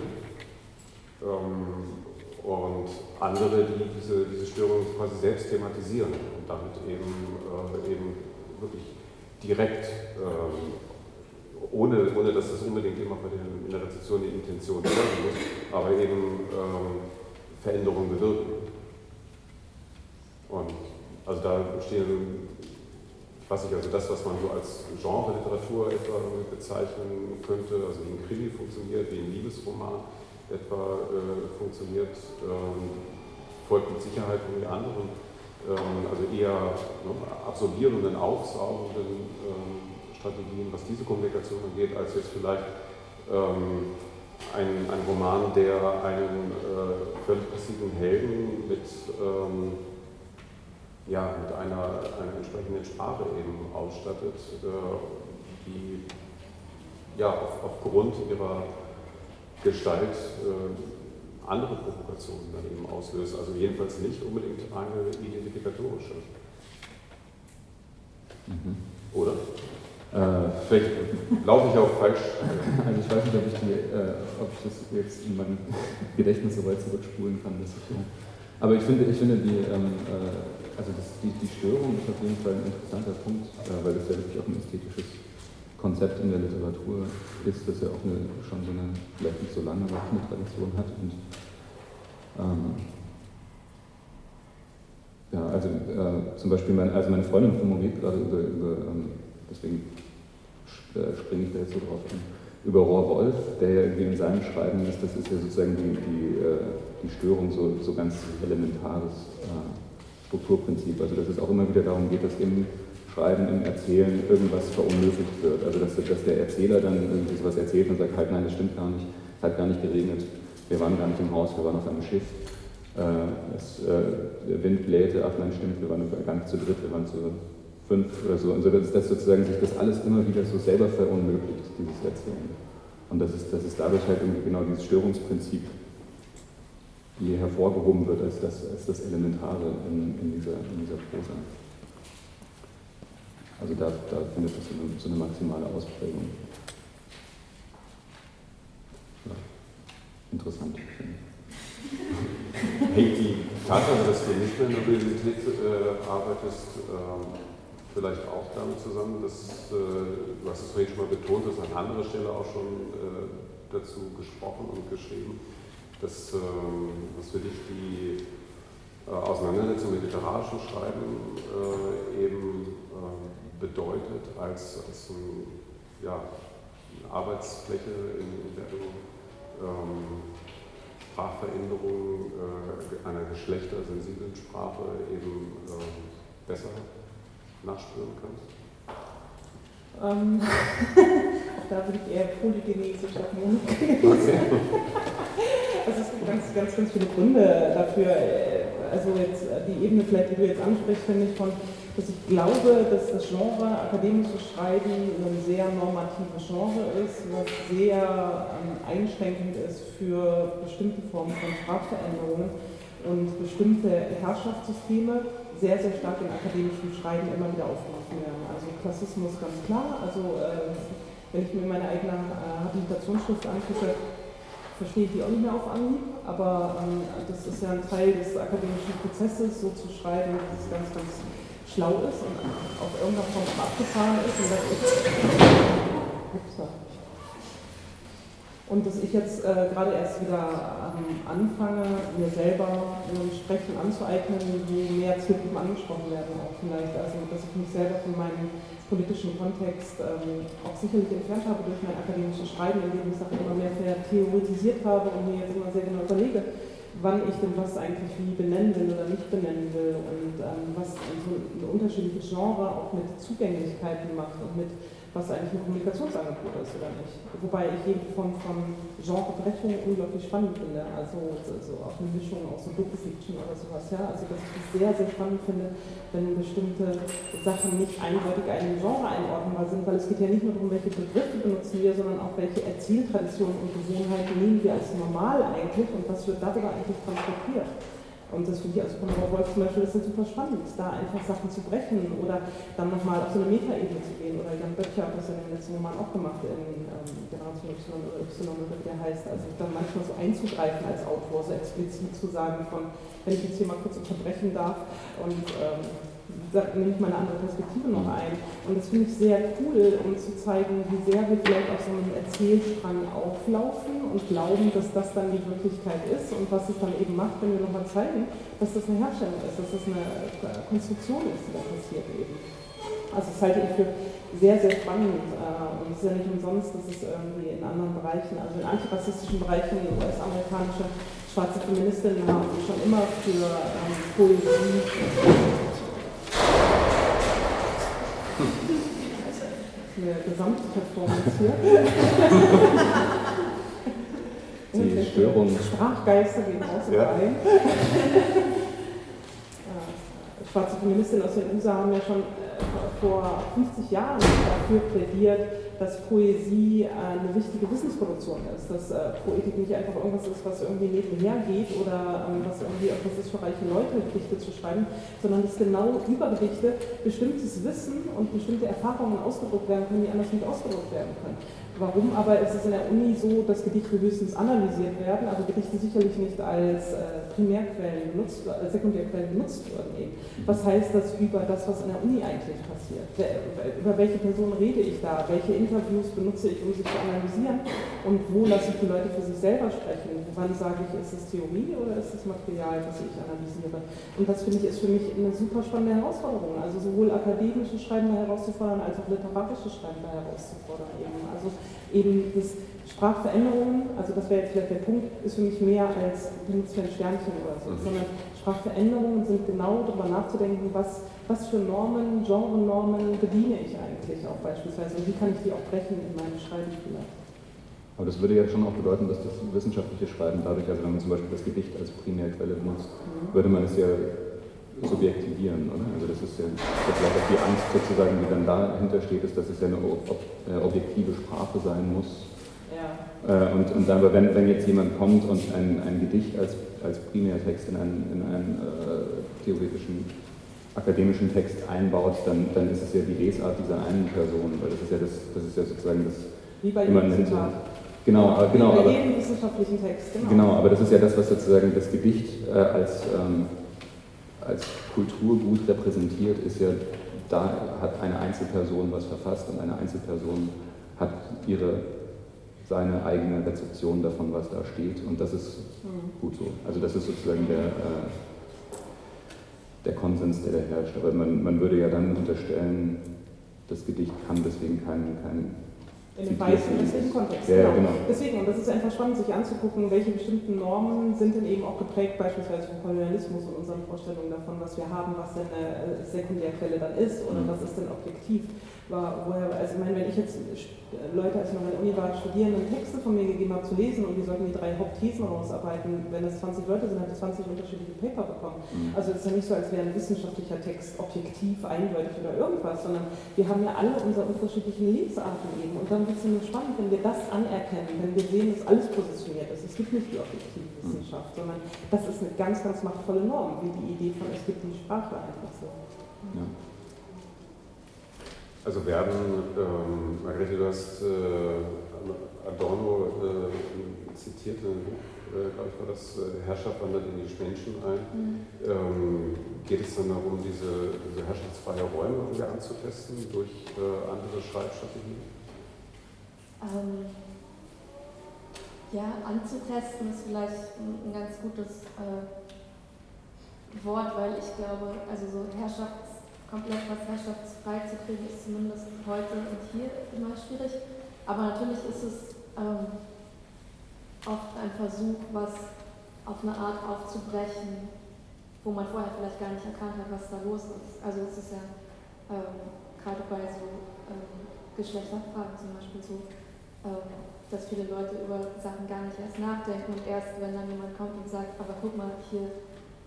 Ähm, und andere, die diese, diese Störung quasi selbst thematisieren und damit eben, äh, eben wirklich direkt, äh, ohne, ohne dass das unbedingt immer bei den, in der Rezeption die Intention sein muss, aber eben äh, Veränderungen bewirken. Und also da stehen, ich weiß nicht, also das, was man so als Genre-Literatur etwa bezeichnen könnte, also wie ein Krimi funktioniert, wie ein Liebesroman, etwa äh, funktioniert, ähm, folgt mit Sicherheit irgendwie anderen, ähm, also eher ne, absorbierenden, aufsaugenden ähm, Strategien, was diese Kommunikation angeht, als jetzt vielleicht ein, ein Roman, der einen äh, völlig passiven Helden mit, ja, mit einer, einer entsprechenden Sprache eben ausstattet, äh, die ja, auf, aufgrund ihrer Gestalt äh, andere Provokationen dann eben auslöst. Also jedenfalls nicht unbedingt eine identifikatorische. Mhm. Oder? Äh, vielleicht laufe ich auch falsch. Also ich weiß nicht, ob ich, die, äh, ob ich das jetzt in meinem Gedächtnis so weit zurückspulen kann. Dass ich, aber ich finde, ich finde die, ähm, äh, also das, die, die Störung ist auf jeden Fall ein interessanter Punkt, äh, weil das ja wirklich auch ein ästhetisches Konzept in der Literatur ist, das ja auch eine, schon so eine, vielleicht nicht so lange, aber eine Tradition hat. Und, ähm, ja, also äh, zum Beispiel, mein, also meine Freundin promoviert gerade über, über ähm, deswegen äh, springe ich da jetzt so drauf an, über Rohr Wolf, der ja irgendwie in seinem Schreiben ist, das ist ja sozusagen die, die, äh, die Störung so, so ganz elementares äh, Strukturprinzip. Also dass es auch immer wieder darum geht, dass im Schreiben, im Erzählen irgendwas verunmöglicht wird. Also dass, dass der Erzähler dann irgendwie sowas erzählt und sagt, halt nein, das stimmt gar nicht, es hat gar nicht geregnet, wir waren gar nicht im Haus, wir waren auf einem Schiff. Es, der Wind blähte, ach nein, stimmt, wir waren gar nicht zu dritt, wir waren zu fünf oder so. Also dass, dass sozusagen sich das alles immer wieder so selber verunmöglicht, dieses Erzählen. Und das ist, das ist dadurch halt irgendwie genau dieses Störungsprinzip hier hervorgehoben wird als das, als das Elementare in, in, dieser, in dieser Prosa. Also da, da findet das so eine, maximale Ausprägung. Ja. Interessant, finde ich. Hängt die Tatsache, dass du nicht mehr in der Universität äh, arbeitest, äh, vielleicht auch damit zusammen, dass, äh, du hast es vorhin schon mal betont, dass an anderer Stelle auch schon äh, dazu gesprochen und geschrieben, dass, ähm, dass für dich die äh, Auseinandersetzung mit literarischem Schreiben äh, eben bedeutet als, als ein, ja, eine Arbeitsfläche, in, in der du ähm, Sprachveränderung äh, einer geschlechtersensiblen Sprache eben ähm, besser nachspüren kannst? Ähm, da würde ich eher polygenesisch auf Monogenesisch. Okay. Also es gibt ganz, ganz, ganz viele Gründe dafür. Also jetzt die Ebene vielleicht, die du jetzt ansprichst, finde ich von, dass ich glaube, dass das Genre akademisches Schreiben ein sehr normatives Genre ist, was sehr ähm, einschränkend ist für bestimmte Formen von Sprachveränderungen und bestimmte Herrschaftssysteme sehr, sehr stark im akademischen Schreiben immer wieder aufgerufen werden. Also Klassismus ganz klar. Also äh, wenn ich mir meine eigene äh, Habilitationsschrift angucke, verstehe ich die auch nicht mehr auf Anhieb, aber ähm, das ist ja ein Teil des akademischen Prozesses, so zu schreiben, dass es ganz, ganz schlau ist und auf irgendeiner Form abgefahren ist. Und ist und dass ich jetzt äh, gerade erst wieder ähm, anfange, mir selber ein Sprechen anzueignen, wo mehr Zielgruppen angesprochen werden auch vielleicht. Also dass ich mich selber von meinem politischen Kontext ähm, auch sicherlich entfernt habe durch mein akademisches Schreiben, indem ich Sachen immer mehr theoretisiert habe und mir jetzt immer sehr genau überlege, wann ich denn was eigentlich wie benennen will oder nicht benennen will und ähm, was so ein unterschiedliches Genre auch mit Zugänglichkeiten macht und mit was eigentlich ein Kommunikationsangebot ist oder nicht. Wobei ich jede Form von Genrebrechung unglaublich spannend finde. Also, also auch eine Mischung aus so Doku-Fiction oder sowas. Ja? Also dass ich es sehr, sehr spannend finde, wenn bestimmte Sachen nicht eindeutig einem Genre einordnbar sind, weil es geht ja nicht nur darum, welche Begriffe benutzen wir, sondern auch welche Erzähltraditionen und Gewohnheiten nehmen wir als normal eigentlich und was wird darüber eigentlich transportiert. Und das finde ich als von Wolf zum Beispiel ist das super spannend, da einfach Sachen zu brechen oder dann nochmal auf so eine Metaebene zu gehen. Oder Jan Böttcher hat das ja im letzten Roman auch gemacht, in ähm, Generation Y oder Y wie der heißt. Also dann manchmal so einzugreifen als Autor, so explizit zu sagen von, wenn ich jetzt hier mal kurz unterbrechen darf und ähm, ich mal eine andere Perspektive noch ein. Und das finde ich sehr cool, um zu zeigen, wie sehr wir vielleicht auf so einem Erzählstrang auflaufen und glauben, dass das dann die Wirklichkeit ist und was es dann eben macht, wenn wir nochmal zeigen, dass das eine Herstellung ist, dass das eine Konstruktion ist, die da passiert eben. Also das halte ich für sehr, sehr spannend äh, und es ist ja nicht umsonst, dass es irgendwie in anderen Bereichen, also in antirassistischen Bereichen, US-amerikanische schwarze Feministinnen haben schon immer für ähm, Poesie. Eine Gesamtperformance hier. Die Störung. Sprachgeister gehen raus und Ja. rein. Schwarze Feministinnen aus den USA haben ja schon äh, vor 50 Jahren dafür plädiert, dass Poesie äh, eine wichtige Wissensproduktion ist, dass äh, Poetik nicht einfach irgendwas ist, was irgendwie nebenher geht oder ähm, was irgendwie etwas ist für reiche Leute, Gedichte zu schreiben, sondern dass genau über Gedichte bestimmtes Wissen und bestimmte Erfahrungen ausgedruckt werden können, die anders nicht ausgedruckt werden können. Warum aber ist es in der Uni so, dass Gedichte höchstens analysiert werden, aber Gedichte sicherlich nicht als äh, Primärquellen benutzt, als Sekundärquellen benutzt werden eben. Was heißt das über das, was in der Uni eigentlich passiert? Wer, über welche Person rede ich da? Welche Interviews benutze ich, um sie zu analysieren? Und wo lasse ich die Leute für sich selber sprechen? Wann sage ich, ist es Theorie oder ist es Material, was ich analysiere? Und das finde ich ist für mich eine super spannende Herausforderung. Also sowohl akademische Schreiben da herauszufordern, als auch literarische Schreiben da herauszufordern. Eben. Also eben das Sprachveränderungen, also das wäre jetzt vielleicht der Punkt, ist für mich mehr als benutzt für ein Sternchen oder so, Mhm. sondern Sprachveränderungen sind genau darüber nachzudenken, was, was für Normen, Genre-Normen bediene ich eigentlich auch beispielsweise und wie kann ich die auch brechen in meinem Schreiben vielleicht. Aber das würde ja schon auch bedeuten, dass das wissenschaftliche Schreiben dadurch, also wenn man zum Beispiel das Gedicht als Primärquelle benutzt, würde man es ja subjektivieren, oder? Also das ist ja vielleicht auch die Angst sozusagen, die dann dahinter steht, ist, dass es ja eine äh, objektive Sprache sein muss. Ja. Äh, und, und dann, aber wenn, wenn jetzt jemand kommt und ein, ein Gedicht als, als Primärtext in einen, in einen äh, theoretischen akademischen Text einbaut, dann, dann ist es ja die Lesart dieser einen Person, weil das ist ja das, das ist ja sozusagen das Wie bei immanente. Genau, aber- genau, Wie bei aber, jedem wissenschaftlichen Text, genau. Genau, aber das ist ja das, was sozusagen das Gedicht äh, als, ähm, als Kulturgut repräsentiert, ist ja, da hat eine Einzelperson was verfasst und eine Einzelperson hat ihre, seine eigene Rezeption davon, was da steht und das ist gut so. Also das ist sozusagen der, äh, der Konsens, der da herrscht. Aber man, man würde ja dann unterstellen, das Gedicht kann deswegen keinen kein In dem weißen westlichen Kontext. Ja, ja, genau. Deswegen, und das ist einfach spannend, sich anzugucken, welche bestimmten Normen sind denn eben auch geprägt, beispielsweise vom Kolonialismus und unseren Vorstellungen davon, was wir haben, was denn eine Sekundärquelle dann ist oder Mhm. was ist denn objektiv. War, woher, also ich meine, wenn ich jetzt Leute, als ich noch an der Uni war, Studierenden Texte von mir gegeben habe zu lesen und die sollten die drei Hauptthesen rausarbeiten, wenn es 20 Leute sind, hat es 20 unterschiedliche Paper bekommen. Mhm. Also es ist ja nicht so, als wäre ein wissenschaftlicher Text objektiv, eindeutig oder irgendwas, sondern wir haben ja alle unsere unterschiedlichen Lesarten eben. Und dann wird es nur spannend, wenn wir das anerkennen, wenn wir sehen, dass alles positioniert ist. Es gibt nicht die objektive Wissenschaft, sondern das ist eine ganz, ganz machtvolle Norm, wie die Idee von es gibt die Sprache einfach so. Ja. Also werden, ähm, Margrethe, du hast äh, Adorno äh, zitiert, äh, glaube ich, war das, äh, Herrschaft wandert in die Menschen ein. Ähm, geht es dann darum, diese, diese herrschaftsfreie Räume irgendwie anzutesten durch äh, andere Schreibstrategien? Ähm, ja, anzutesten ist vielleicht ein, ein ganz gutes äh, Wort, weil ich glaube, also so Herrschafts, komplett was herrschaftsfrei zu kriegen, ist zumindest heute und hier immer schwierig. Aber natürlich ist es ähm, oft ein Versuch, was auf eine Art aufzubrechen, wo man vorher vielleicht gar nicht erkannt hat, was da los ist. Also es ist ja ähm, gerade bei so ähm, Geschlechterfragen zum Beispiel so, ähm, dass viele Leute über Sachen gar nicht erst nachdenken und erst, wenn dann jemand kommt und sagt, aber guck mal, hier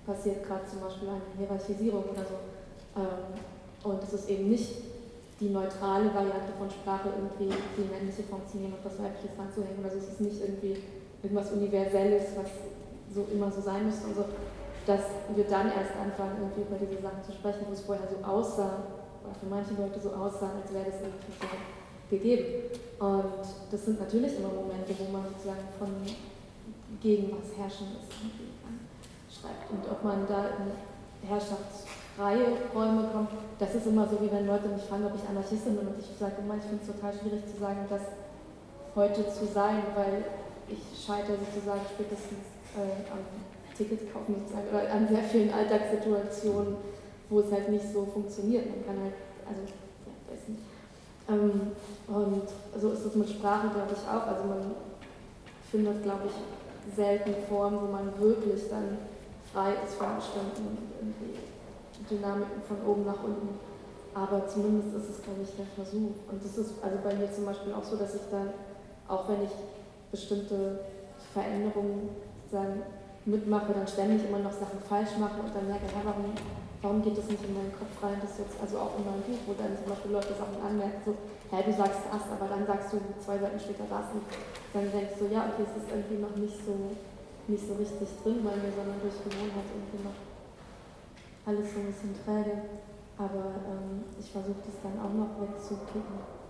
passiert gerade zum Beispiel eine Hierarchisierung oder so. Ähm, und es ist eben nicht die neutrale Variante von Sprache, irgendwie die männliche Form zu nehmen und was weibliches ranzuhängen. Also es ist nicht irgendwie irgendwas Universelles, was so immer so sein müsste und so. Dass wir dann erst anfangen, irgendwie über diese Sachen zu sprechen, wo es vorher so aussah, oder für manche Leute so aussah, als wäre das irgendwie so gegeben. Und das sind natürlich immer Momente, wo man sozusagen von gegen was herrschen ist irgendwie schreibt. Und ob man da in herrschaftsfreie Räume kommt, das ist immer so, wie wenn Leute mich fragen, ob ich Anarchistin bin. Und ich sage immer, ich finde es total schwierig zu sagen, das heute zu sein, weil ich scheitere sozusagen spätestens äh, am Ticketkaufen sozusagen oder an sehr vielen Alltagssituationen, wo es halt nicht so funktioniert. Man kann halt, also, ja, weiß nicht. Ähm, und so ist es mit Sprache, glaube ich, auch. Also man findet, glaube ich, selten Formen, wo man wirklich dann frei ist von bestimmten Dynamiken von oben nach unten. Aber zumindest ist es, glaube ich, der Versuch. Und das ist also bei mir zum Beispiel auch so, dass ich dann, auch wenn ich bestimmte Veränderungen sagen, mitmache, dann ständig immer noch Sachen falsch mache und dann merke, hey, warum, warum geht das nicht in meinen Kopf rein, das jetzt, also auch in meinem Buch, wo dann zum Beispiel Leute Sachen anmerken, so, hä, du sagst das, aber dann sagst du zwei Seiten später das und dann denkst du, ja, okay, es ist irgendwie noch nicht so, nicht so richtig drin bei mir, sondern durch Gewohnheit irgendwie noch alles so ein bisschen träge. Aber ähm, ich versuche das dann auch noch wegzuklicken.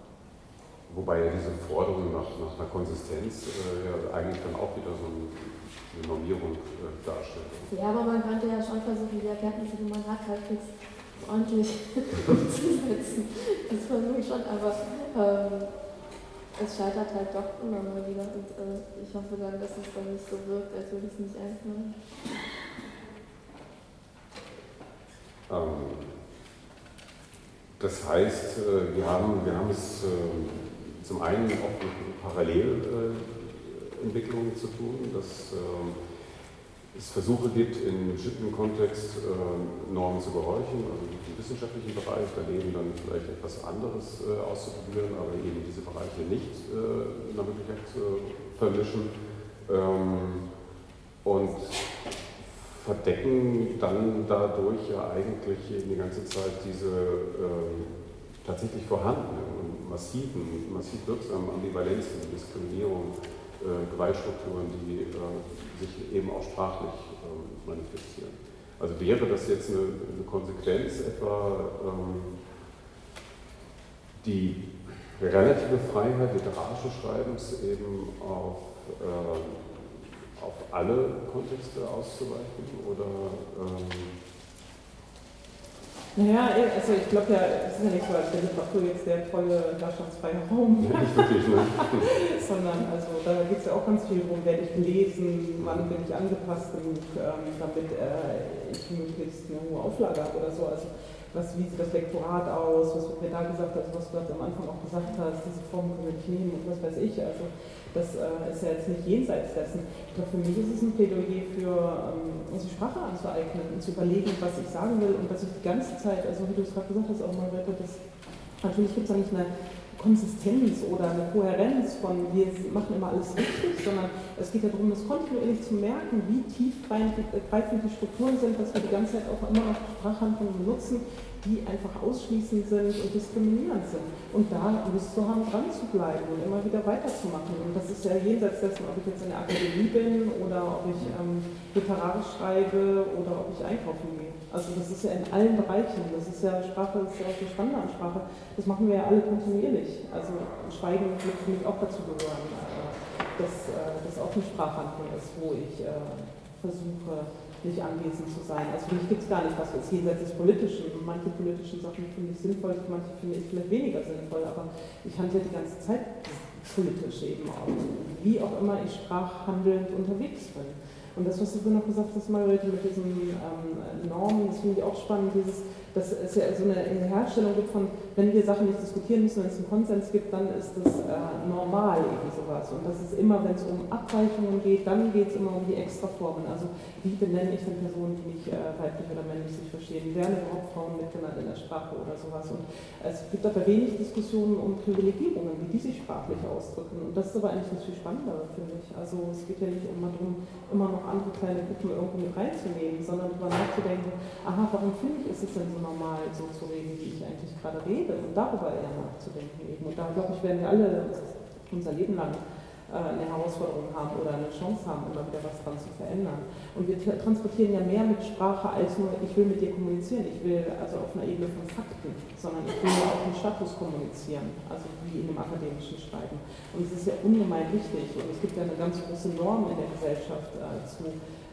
Wobei ja diese Forderung nach, nach einer Konsistenz äh, ja eigentlich dann auch wieder so eine Normierung äh, darstellt. Ja, aber man könnte ja schon versuchen, die Erkenntnisse, die man hat, halbwegs ordentlich umzusetzen. Das versuche ich schon, aber ähm, es scheitert halt doch immer mal wieder. Und äh, ich hoffe dann, dass es dann nicht so wirkt, als würde ich es nicht ernst nehmen. Ähm, das heißt, äh, wir haben, wir haben es ähm, zum einen auch mit Parallelentwicklungen zu tun, dass ähm, es Versuche gibt, in bestimmten Kontext Normen zu gehorchen, also im wissenschaftlichen Bereich daneben dann vielleicht etwas anderes äh, auszuprobieren, aber eben diese Bereiche nicht in der Möglichkeit vermischen. Und verdecken dann dadurch ja eigentlich die ganze Zeit diese äh, tatsächlich vorhandenen und massiven, massiv wirksamen Ambivalenzen, Diskriminierung, äh, Gewaltstrukturen, die äh, sich eben auch sprachlich ähm, manifestieren. Also wäre das jetzt eine, eine Konsequenz etwa ähm, die relative Freiheit literarische Schreibens eben auf ähm, auf alle Kontexte auszuweichen? Oder, ähm naja, also ich glaube ja, es ist ja nicht so, als wäre Literatur jetzt der tolle darstellungsfreie Raum. Nicht wirklich, ne? Sondern also da geht es ja auch ganz viel darum, werde ich gelesen, wann bin ich angepasst genug, ähm, damit äh, ich möglichst eine hohe Auflage habe oder so. Also was, wie sieht das Lektorat aus, was wird mir da gesagt, also was du am Anfang auch gesagt hast, diese Form können wir nicht nehmen und was weiß ich. Also das äh, ist ja jetzt nicht jenseits dessen. Ich glaube, für mich ist es ein Plädoyer für ähm, unsere Sprache anzueignen und zu überlegen, was ich sagen will und dass ich die ganze Zeit, also wie du es gerade gesagt hast, auch mal das natürlich gibt es da nicht eine Konsistenz oder eine Kohärenz von wir machen immer alles richtig, sondern es geht ja darum, das kontinuierlich zu merken, wie tiefgreifend die Strukturen sind, dass wir die ganze Zeit auch immer noch Sprachhandlungen benutzen, die einfach ausschließend sind und diskriminierend sind. Und da Lust zu haben, dran zu bleiben und immer wieder weiterzumachen. Und das ist ja jenseits dessen, ob ich jetzt in der Akademie bin oder ob ich ähm, literarisch schreibe oder ob ich einkaufen gehe. Also das ist ja in allen Bereichen. Das ist ja Sprache, das ist ja auch die Standardsprache. Das machen wir ja alle kontinuierlich. Also Schweigen wird für mich auch dazu gehören, äh, dass äh, das auch eine Sprachhandlung ist, wo ich äh, versuche, nicht anwesend zu sein. Also für mich gibt es gar nicht was jetzt jenseits des Politischen. Manche politischen Sachen finde ich sinnvoll, manche finde ich vielleicht weniger sinnvoll, aber ich handle die ganze Zeit politisch eben auch. Wie auch immer ich sprachhandelnd unterwegs bin. Und das, was du noch gesagt hast, Margarete, mit diesen ähm, Normen, das finde ich auch spannend, dieses dass es ja so eine, Herstellung gibt von, wenn wir Sachen nicht diskutieren müssen, wenn es einen Konsens gibt, dann ist das äh, normal irgendwie sowas. Und das ist immer, wenn es um Abweichungen geht, dann geht es immer um die Extraformen. Also wie benenne ich denn Personen, die nicht äh, weiblich oder männlich sich verstehen? Werden überhaupt Frauen mitgenannt in der Sprache oder sowas? Und es gibt aber wenig Diskussionen um Privilegierungen, wie die sich sprachlich ausdrücken. Und das ist aber eigentlich das viel Spannendere, finde ich. Also es geht ja nicht immer darum, immer noch andere kleine Gruppen irgendwo mit reinzunehmen, sondern darüber nachzudenken, aha, warum finde ich, ist es denn so normal so zu reden, wie ich eigentlich gerade rede und darüber eher nachzudenken eben. Und da glaube ich, werden wir alle unser Leben lang äh, eine Herausforderung haben oder eine Chance haben, immer wieder was dran zu verändern. Und wir transportieren ja mehr mit Sprache als nur, ich will mit dir kommunizieren, ich will also auf einer Ebene von Fakten, sondern ich will ja auch den Status kommunizieren, also wie in einem akademischen Schreiben. Und es ist ja ungemein wichtig und es gibt ja eine ganz große Norm in der Gesellschaft äh, zu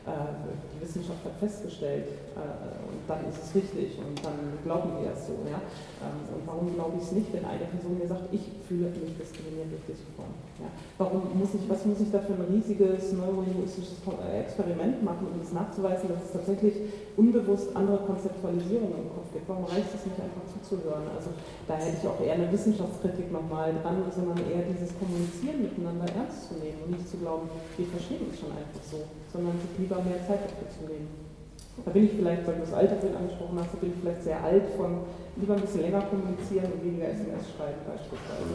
die Wissenschaft hat festgestellt äh, und dann ist es richtig und dann glauben wir es so. Ja? Ähm, und warum glaube ich es nicht, wenn eine Person mir sagt, ich fühle mich diskriminiert durch Form? Ja? Warum muss ich, was muss ich da für ein riesiges neurolinguistisches Experiment machen, um es nachzuweisen, dass es tatsächlich unbewusst andere Konzeptualisierungen im Kopf gibt? Warum reicht es nicht einfach zuzuhören? Also da hätte ich auch eher eine Wissenschaftskritik nochmal dran, sondern eher dieses Kommunizieren miteinander ernst zu nehmen und nicht zu glauben, wir verstehen uns schon einfach so sondern sich lieber mehr Zeit dafür zu nehmen. Da bin ich vielleicht, weil du das Altersbild angesprochen hast, da bin ich vielleicht sehr alt von lieber ein bisschen länger kommunizieren und weniger SMS schreiben beispielsweise.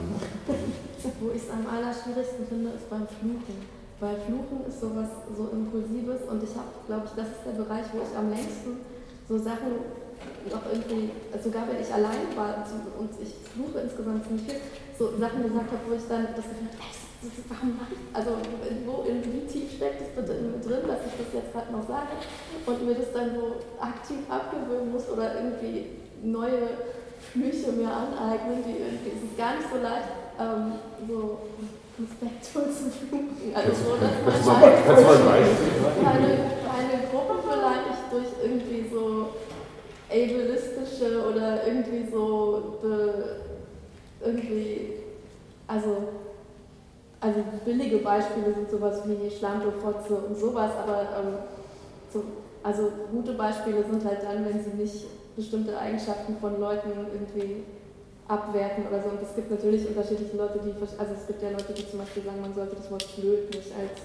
Wo ich es am allerschwierigsten finde, ist beim Fluchen. Weil Fluchen ist sowas so Impulsives und ich habe, glaube ich, das ist der Bereich, wo ich am längsten so Sachen noch irgendwie, sogar wenn ich allein war und ich fluche insgesamt ziemlich viel, so Sachen gesagt habe, wo ich dann das Gefühl habe, also wo, in, wie tief steckt es bitte in mir drin, dass ich das jetzt gerade noch sage und mir das dann so aktiv abgewöhnen muss oder irgendwie neue Flüche mir aneignen, die irgendwie, es ist gar nicht so leicht, ähm, so respektvoll zu fluchen. Also so, dass man keine, keine Gruppe vielleicht durch irgendwie so ableistische oder irgendwie so be, irgendwie, also also billige Beispiele sind sowas wie Schlampe, Fotze und sowas, aber ähm, so, also gute Beispiele sind halt dann, wenn sie nicht bestimmte Eigenschaften von Leuten irgendwie abwerten oder so. Und es gibt natürlich unterschiedliche Leute, die, also es gibt ja Leute, die zum Beispiel sagen, man sollte das Wort blöd nicht als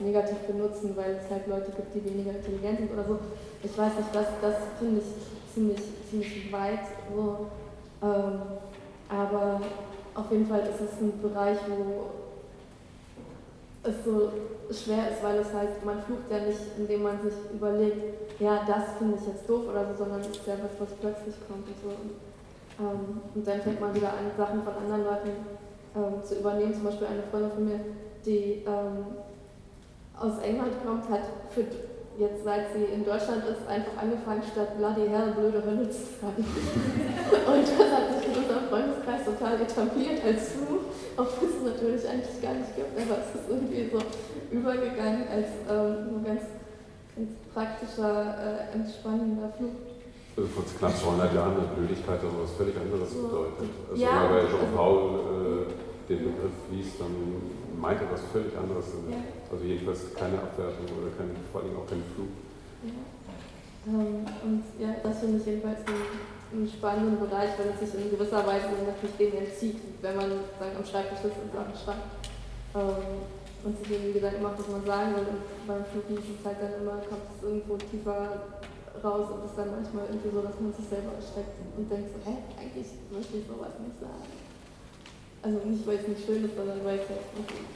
negativ benutzen, weil es halt Leute gibt, die weniger intelligent sind oder so. Ich weiß nicht, das, das finde ich ziemlich, ziemlich weit. So. Ähm, aber auf jeden Fall ist es ein Bereich, wo es so schwer ist, weil es halt, man flucht ja nicht, indem man sich überlegt, ja, das finde ich jetzt doof oder so, sondern es ist ja was, was plötzlich kommt und so. Und, ähm, und dann fängt man wieder an, Sachen von anderen Leuten ähm, zu übernehmen. Zum Beispiel eine Freundin von mir, die ähm, aus England kommt, hat für jetzt seit sie in Deutschland ist, einfach angefangen, statt Bloody Hell blöde Hölle zu sagen. und das hat sich in unserem Freundeskreis total etabliert als Fluch, obwohl es natürlich eigentlich gar nicht gibt, aber es ist irgendwie so übergegangen als ähm, ganz, ganz praktischer, äh, entspannender Fluch. Also vor knapp 200 Jahren hat Blödigkeit also was völlig anderes bedeutet. Also ja, wenn man Jean Paul äh, den Begriff liest, dann meint er was völlig anderes. Ja. Also jedenfalls keine Abwertung oder kein, vor allem auch kein Flug. Ja. Ähm, und ja, das finde ich jedenfalls einen, einen, spannenden Bereich, weil es sich in gewisser Weise natürlich dem entzieht, wenn man sagen, am Schreibtisch sitzt und Sachen schreibt. Ähm, und sich irgendwie Gedanken macht, was man sagen will. Und beim Fliegen ist es halt dann immer, kommt es irgendwo tiefer raus und ist dann manchmal irgendwie so, dass man sich selber erschreckt und denkt so, hä, eigentlich möchte ich sowas nicht sagen. Also nicht, weil es nicht schön ist, sondern weil es halt irgendwie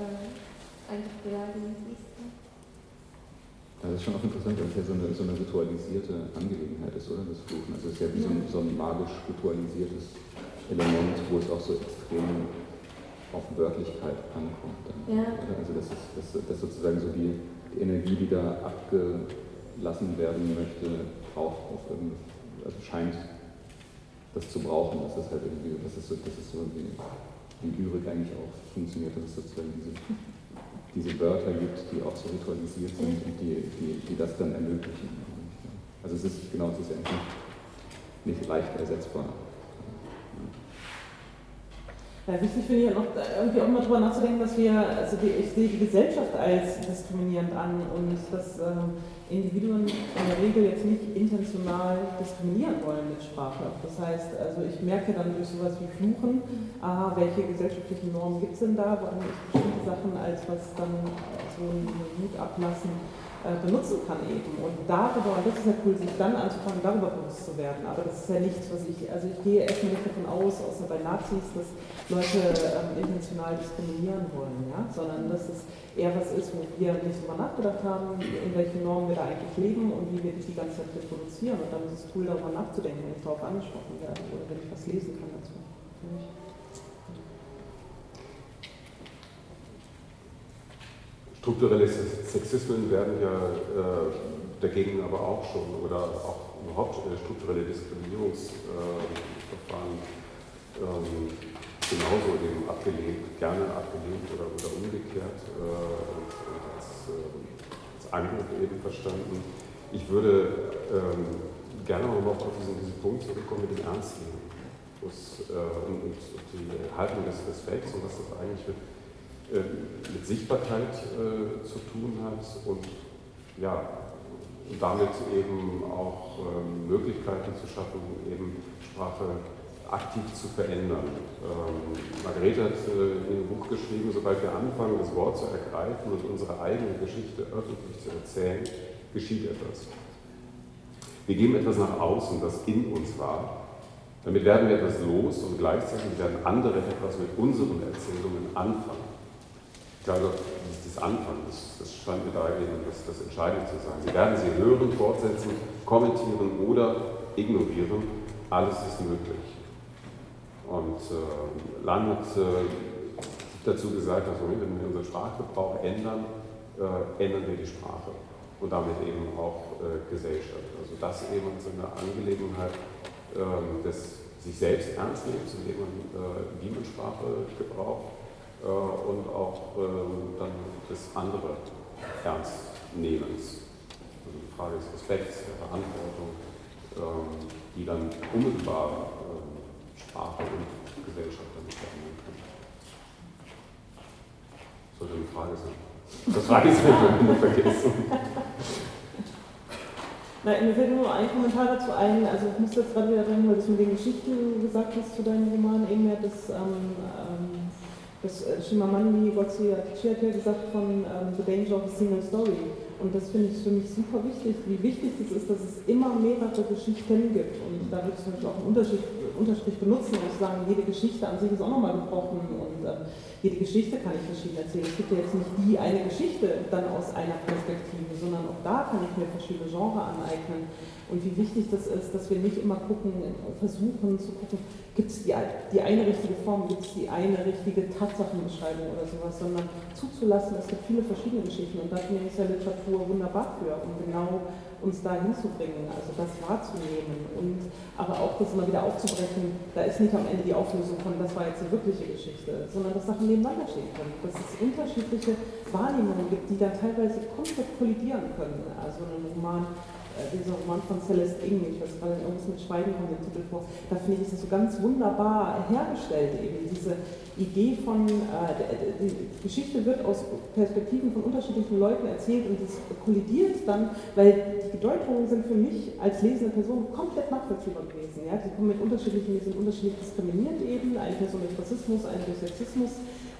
äh, einfach beleidigend ist. Das ist schon auch interessant, weil es ja so eine, so eine ritualisierte Angelegenheit ist, oder? Das Fluchen. Also es ist ja wie so ein, so ein magisch ritualisiertes Element, wo es auch so extrem auf Wörtlichkeit ankommt. Dann, ja. Also das ist, das, das sozusagen so die, die Energie, die da abgelassen werden möchte, braucht auf also scheint das zu brauchen, dass das halt irgendwie, dass es so, dass es so wie, wie Lyrik eigentlich auch funktioniert, dass es sozusagen diese diese Wörter gibt, die auch so ritualisiert sind und die, die, die das dann ermöglichen. Also es ist genau, es ist eigentlich nicht leicht ersetzbar. Ja, wichtig finde ich ja noch irgendwie auch mal darüber nachzudenken, dass wir, also die, ich sehe die Gesellschaft als diskriminierend an und dass ähm, Individuen in der Regel jetzt nicht intentional diskriminieren wollen mit Sprache. Das heißt, also ich merke dann durch sowas wie Fluchen, ah, welche gesellschaftlichen Normen gibt es denn da, warum ich bestimmte Sachen als was dann so ein Mut ablassen benutzen kann eben. Und darüber, und das ist ja cool, sich dann anzufangen, darüber bewusst zu werden. Aber das ist ja nichts, was ich, also ich gehe erstmal nicht davon aus, außer bei Nazis, dass Leute ähm, intentional diskriminieren wollen, ja? sondern das ist eher was ist, wo wir nicht drüber nachgedacht haben, in welchen Normen wir da eigentlich leben und wie wir die die ganze Zeit reproduzieren. Und dann ist es cool, darüber nachzudenken, wenn ich darauf angesprochen werde oder wenn ich was lesen kann dazu. Strukturelle Sexismen werden ja äh, dagegen aber auch schon, oder auch überhaupt äh, strukturelle Diskriminierungsverfahren äh, ähm, genauso eben abgelehnt, gerne abgelehnt oder, oder umgekehrt äh, und, und als, äh, als, Angriff eben verstanden. Ich würde ähm, gerne noch auf diesen, diesen Punkt zurückkommen mit dem Ernstnehmen äh, und, und, die Haltung des Respekts und was das eigentlich äh, mit Sichtbarkeit äh, zu tun hat und ja, damit eben auch ähm, Möglichkeiten zu schaffen, eben Sprache aktiv zu verändern. Ähm, Margarete hat äh, in ihrem Buch geschrieben, sobald wir anfangen, das Wort zu ergreifen und unsere eigene Geschichte öffentlich zu erzählen, geschieht etwas. Wir geben etwas nach außen, das in uns war. Damit werden wir etwas los und gleichzeitig werden andere etwas mit unseren Erzählungen anfangen. Ich glaube, das Anfangen, das, das scheint mir da eben das, das Entscheidende zu sein. Sie werden sie hören, fortsetzen, kommentieren oder ignorieren. Alles ist möglich. Und äh, Lang hat äh, dazu gesagt, dass wenn wir unseren Sprachgebrauch ändern, äh, ändern wir die Sprache und damit eben auch äh, Gesellschaft. Also das eben als eine Angelegenheit ähm, des sich selbst ernst nimmt, indem man äh, wie man Sprache gebraucht äh, und auch ähm, dann des andere Ernstnehmens. Also die Frage des Respekts, der Verantwortung, ähm, die dann unmittelbar Sprache und Gesellschaft damit verändern können. Sollte eine Frage sein. Das Frage ist nicht vergessen. Nein, mir fällt nur ein Kommentar dazu ein, also ich muss jetzt gerade wieder dran, weil du es mit den Geschichten gesagt hast zu deinem Roman, eben ja das, ähm, ähm das äh, Shimamandi Ngozi hat ja gesagt von ähm, The Danger of a Single Story. Und das finde ich für mich super wichtig, wie wichtig es ist, dass es immer mehrere Geschichten gibt. Und da würde ich zum Beispiel auch einen Unterschied, Unterstrich benutzen und sagen, jede Geschichte an sich ist auch nochmal gebrochen und äh, jede Geschichte kann ich verschieden erzählen. Es gibt ja jetzt nicht die eine Geschichte dann aus einer Perspektive, sondern auch da kann ich mir verschiedene Genres aneignen. Und wie wichtig das ist, dass wir nicht immer gucken, versuchen zu gucken, gibt es die, die eine richtige Form, gibt es die eine richtige Tatsachenbeschreibung oder sowas, sondern zuzulassen, es gibt viele verschiedene Geschichten und da finde ich ja Literatur wunderbar für, um genau uns da hinzubringen, also das wahrzunehmen und aber auch das immer wieder aufzubrechen. Da ist nicht am Ende die Auflösung von, das war jetzt die wirkliche Geschichte, sondern dass Sachen nebeneinander stehen können, dass es unterschiedliche Wahrnehmungen gibt, die dann teilweise komplett kollidieren können. Also ein Roman dieser Roman von Celeste Ing, ich weiß gerade irgendwas mit Schweigen von dem Titel vor, da finde ich, ist das so ganz wunderbar hergestellt, eben diese Idee von, äh, die Geschichte wird aus Perspektiven von unterschiedlichen Leuten erzählt und das kollidiert dann, weil die Bedeutungen sind für mich als lesende Person komplett nachvollziehbar gewesen. Ja? Die kommen mit unterschiedlichen, die sind unterschiedlich diskriminiert eben, eine Person durch Rassismus, eine durch Sexismus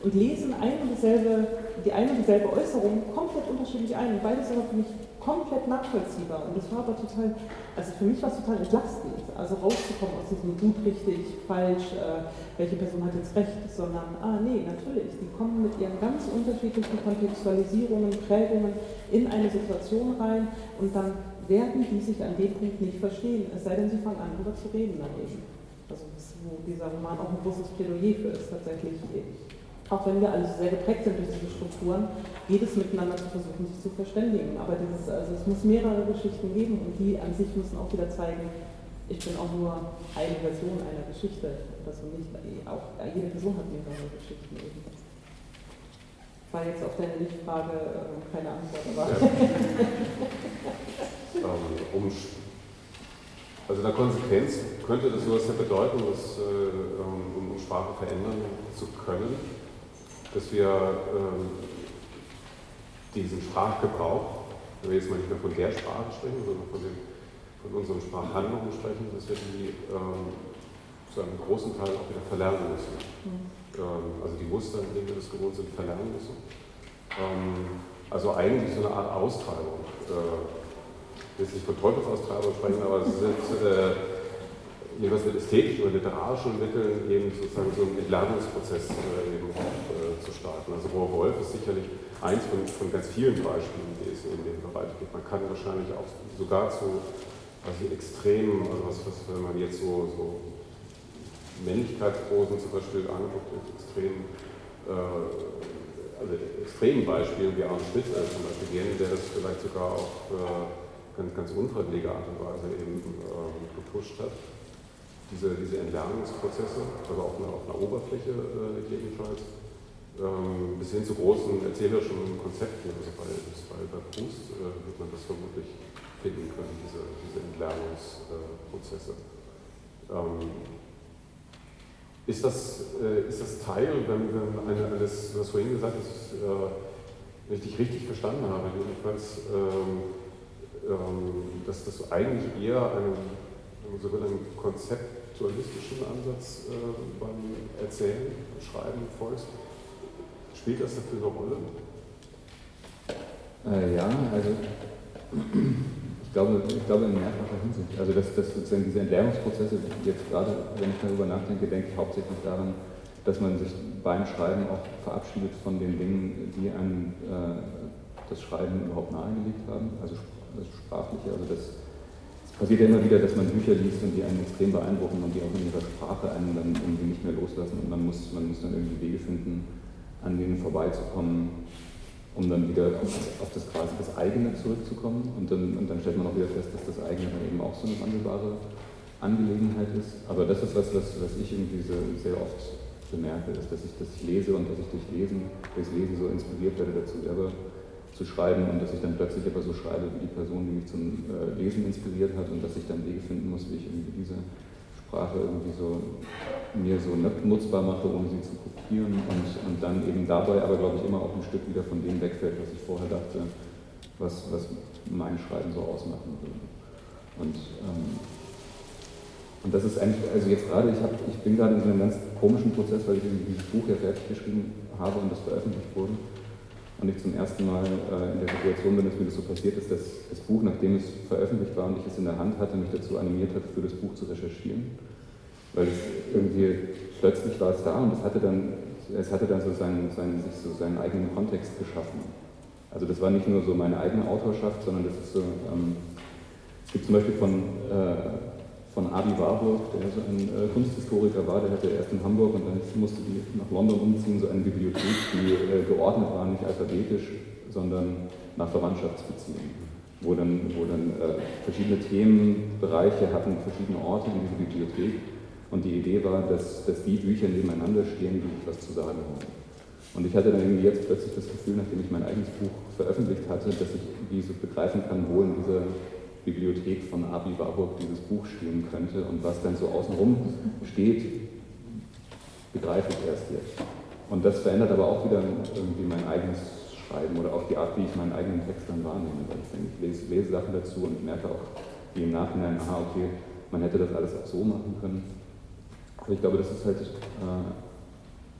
und lesen ein und dieselbe, die eine und dieselbe Äußerung komplett unterschiedlich ein. Und beides aber für mich komplett nachvollziehbar. Und das war aber total, also für mich war es total entlastend, also rauszukommen aus diesem gut, richtig, falsch, äh, welche Person hat jetzt recht, sondern, ah nee, natürlich, die kommen mit ihren ganz unterschiedlichen Kontextualisierungen, Prägungen in eine Situation rein und dann werden die sich an dem Punkt nicht verstehen, es sei denn, sie fangen an, darüber zu reden daneben. Also wo dieser Roman auch ein großes Plädoyer für ist, tatsächlich auch wenn wir alle sehr geprägt sind durch diese Strukturen, jedes miteinander zu versuchen, sich zu verständigen. Aber dieses, also es muss mehrere Geschichten geben und die an sich müssen auch wieder zeigen, ich bin auch nur eine Version einer Geschichte. Das nicht, auch, jede Person hat mehrere Geschichten eben. War jetzt auf deine Lichtfrage äh, keine Antwort, aber. Ja. ähm, um, also in der Konsequenz könnte das sowas ja bedeuten, dass, äh, um Sprache verändern zu können, dass wir ähm, diesen Sprachgebrauch, wenn wir jetzt mal nicht mehr von der Sprache sprechen, sondern von, den, von unseren Sprachhandlungen sprechen, dass wir die ähm, zu einem großen Teil auch wieder verlernen müssen. Mhm. Ähm, also die Muster, in denen wir das gewohnt sind, verlernen müssen. Ähm, also eigentlich so eine Art Austreibung. Äh, ich will jetzt nicht von Teufelsaustreibung sprechen, aber es sind äh, jeweils mit ästhetischen oder literarischen Mitteln eben sozusagen so einen Entladungsprozess äh, eben auch, äh, zu starten. Also Rohr Wolf ist sicherlich eins von, von ganz vielen Beispielen, die es in dem Bereich gibt. Man kann wahrscheinlich auch sogar zu also extremen, also was, was wenn man jetzt so, so Männlichkeitsprosen zum Beispiel anguckt, extrem, äh, also extremen Beispielen wie Arne Schmidt äh, zum Beispiel gehen, der das vielleicht sogar auf äh, ganz, ganz unfreiwillige Art und Weise eben äh, gepusht hat diese, diese Entlernungsprozesse, also auf einer, auf einer Oberfläche äh, jedenfalls, ähm, bis hin zu großen erzählerischen Konzepten, also bei, bei bei Proust äh, wird man das vermutlich finden können, diese, diese Entlernungsprozesse. Ähm, ist, das, äh, ist das Teil, wenn, wenn eine, eines, hast vorhin gesagt, äh, wenn ich dich richtig verstanden habe, jedenfalls, ähm, ähm, dass das eigentlich eher einem, einem konzeptualistischen Ansatz äh, beim Erzählen, Schreiben folgst. Spielt das dafür eine Rolle? Äh, ja, also ich glaube, ich glaube in mehrfacher Hinsicht. Also dass, dass sozusagen diese Entleerungsprozesse, jetzt gerade, wenn ich darüber nachdenke, denke ich hauptsächlich daran, dass man sich beim Schreiben auch verabschiedet von den Dingen, die einem äh, das Schreiben überhaupt nahegelegt haben, also, also sprachliche. Also das, passiert ja immer wieder, dass man Bücher liest und die einen extrem beeindrucken und die auch in ihrer Sprache einen dann irgendwie nicht mehr loslassen und man muss, man muss dann irgendwie Wege finden, an denen vorbeizukommen, um dann wieder auf das quasi das eigene zurückzukommen. Und dann, und dann stellt man auch wieder fest, dass das eigene dann eben auch so eine wandelbare Angelegenheit ist. Aber das ist was, was, was ich irgendwie so sehr oft bemerke, ist, dass ich das lese und dass ich durch Lesen, durchs Lesen so inspiriert werde dazu, selber zu schreiben und dass ich dann plötzlich aber so schreibe wie die Person, die mich zum äh, Lesen inspiriert hat und dass ich dann Wege finden muss, wie ich irgendwie diese Sprache irgendwie so mir so nutzbar mache, ohne sie zu kopieren und, und dann eben dabei aber, glaube ich, immer auch ein Stück wieder von dem wegfällt, was ich vorher dachte, was, was mein Schreiben so ausmachen würde. Und, ähm, und das ist eigentlich, also jetzt gerade, ich, hab, ich bin gerade in so einem ganz komischen Prozess, weil ich dieses Buch ja fertig geschrieben habe und das veröffentlicht wurde. Und ich zum ersten Mal äh, in der Situation bin, dass mir das so passiert ist, dass das Buch, nachdem es veröffentlicht war und ich es in der Hand hatte, mich dazu animiert hat, für das Buch zu recherchieren. Weil es irgendwie plötzlich war es da und es hatte dann, es hatte dann so seinen, seinen, sich so seinen eigenen Kontext geschaffen. Also das war nicht nur so meine eigene Autorschaft, sondern das ist so, ähm, es gibt zum Beispiel von äh, von Abi Warburg, der so ein äh, Kunsthistoriker war, der hatte erst in Hamburg und dann musste die nach London umziehen, so eine Bibliothek, die äh, geordnet war, nicht alphabetisch, sondern nach Verwandtschaftsbeziehungen, wo dann, wo dann äh, verschiedene Themenbereiche hatten, verschiedene Orte in dieser Bibliothek. Und die Idee war, dass, dass die Bücher nebeneinander stehen, die etwas zu sagen haben. Und ich hatte dann irgendwie jetzt plötzlich das Gefühl, nachdem ich mein eigenes Buch veröffentlicht hatte, dass ich wie so begreifen kann, wo in dieser Bibliothek von Abi Warburg dieses Buch stehen könnte und was dann so außenrum steht, begreife ich erst jetzt. Und das verändert aber auch wieder irgendwie mein eigenes Schreiben oder auch die Art, wie ich meinen eigenen Text dann wahrnehme. Ich lese, lese Sachen dazu und merke auch wie im Nachhinein, aha, okay, man hätte das alles auch so machen können. Aber ich glaube, das ist halt, äh,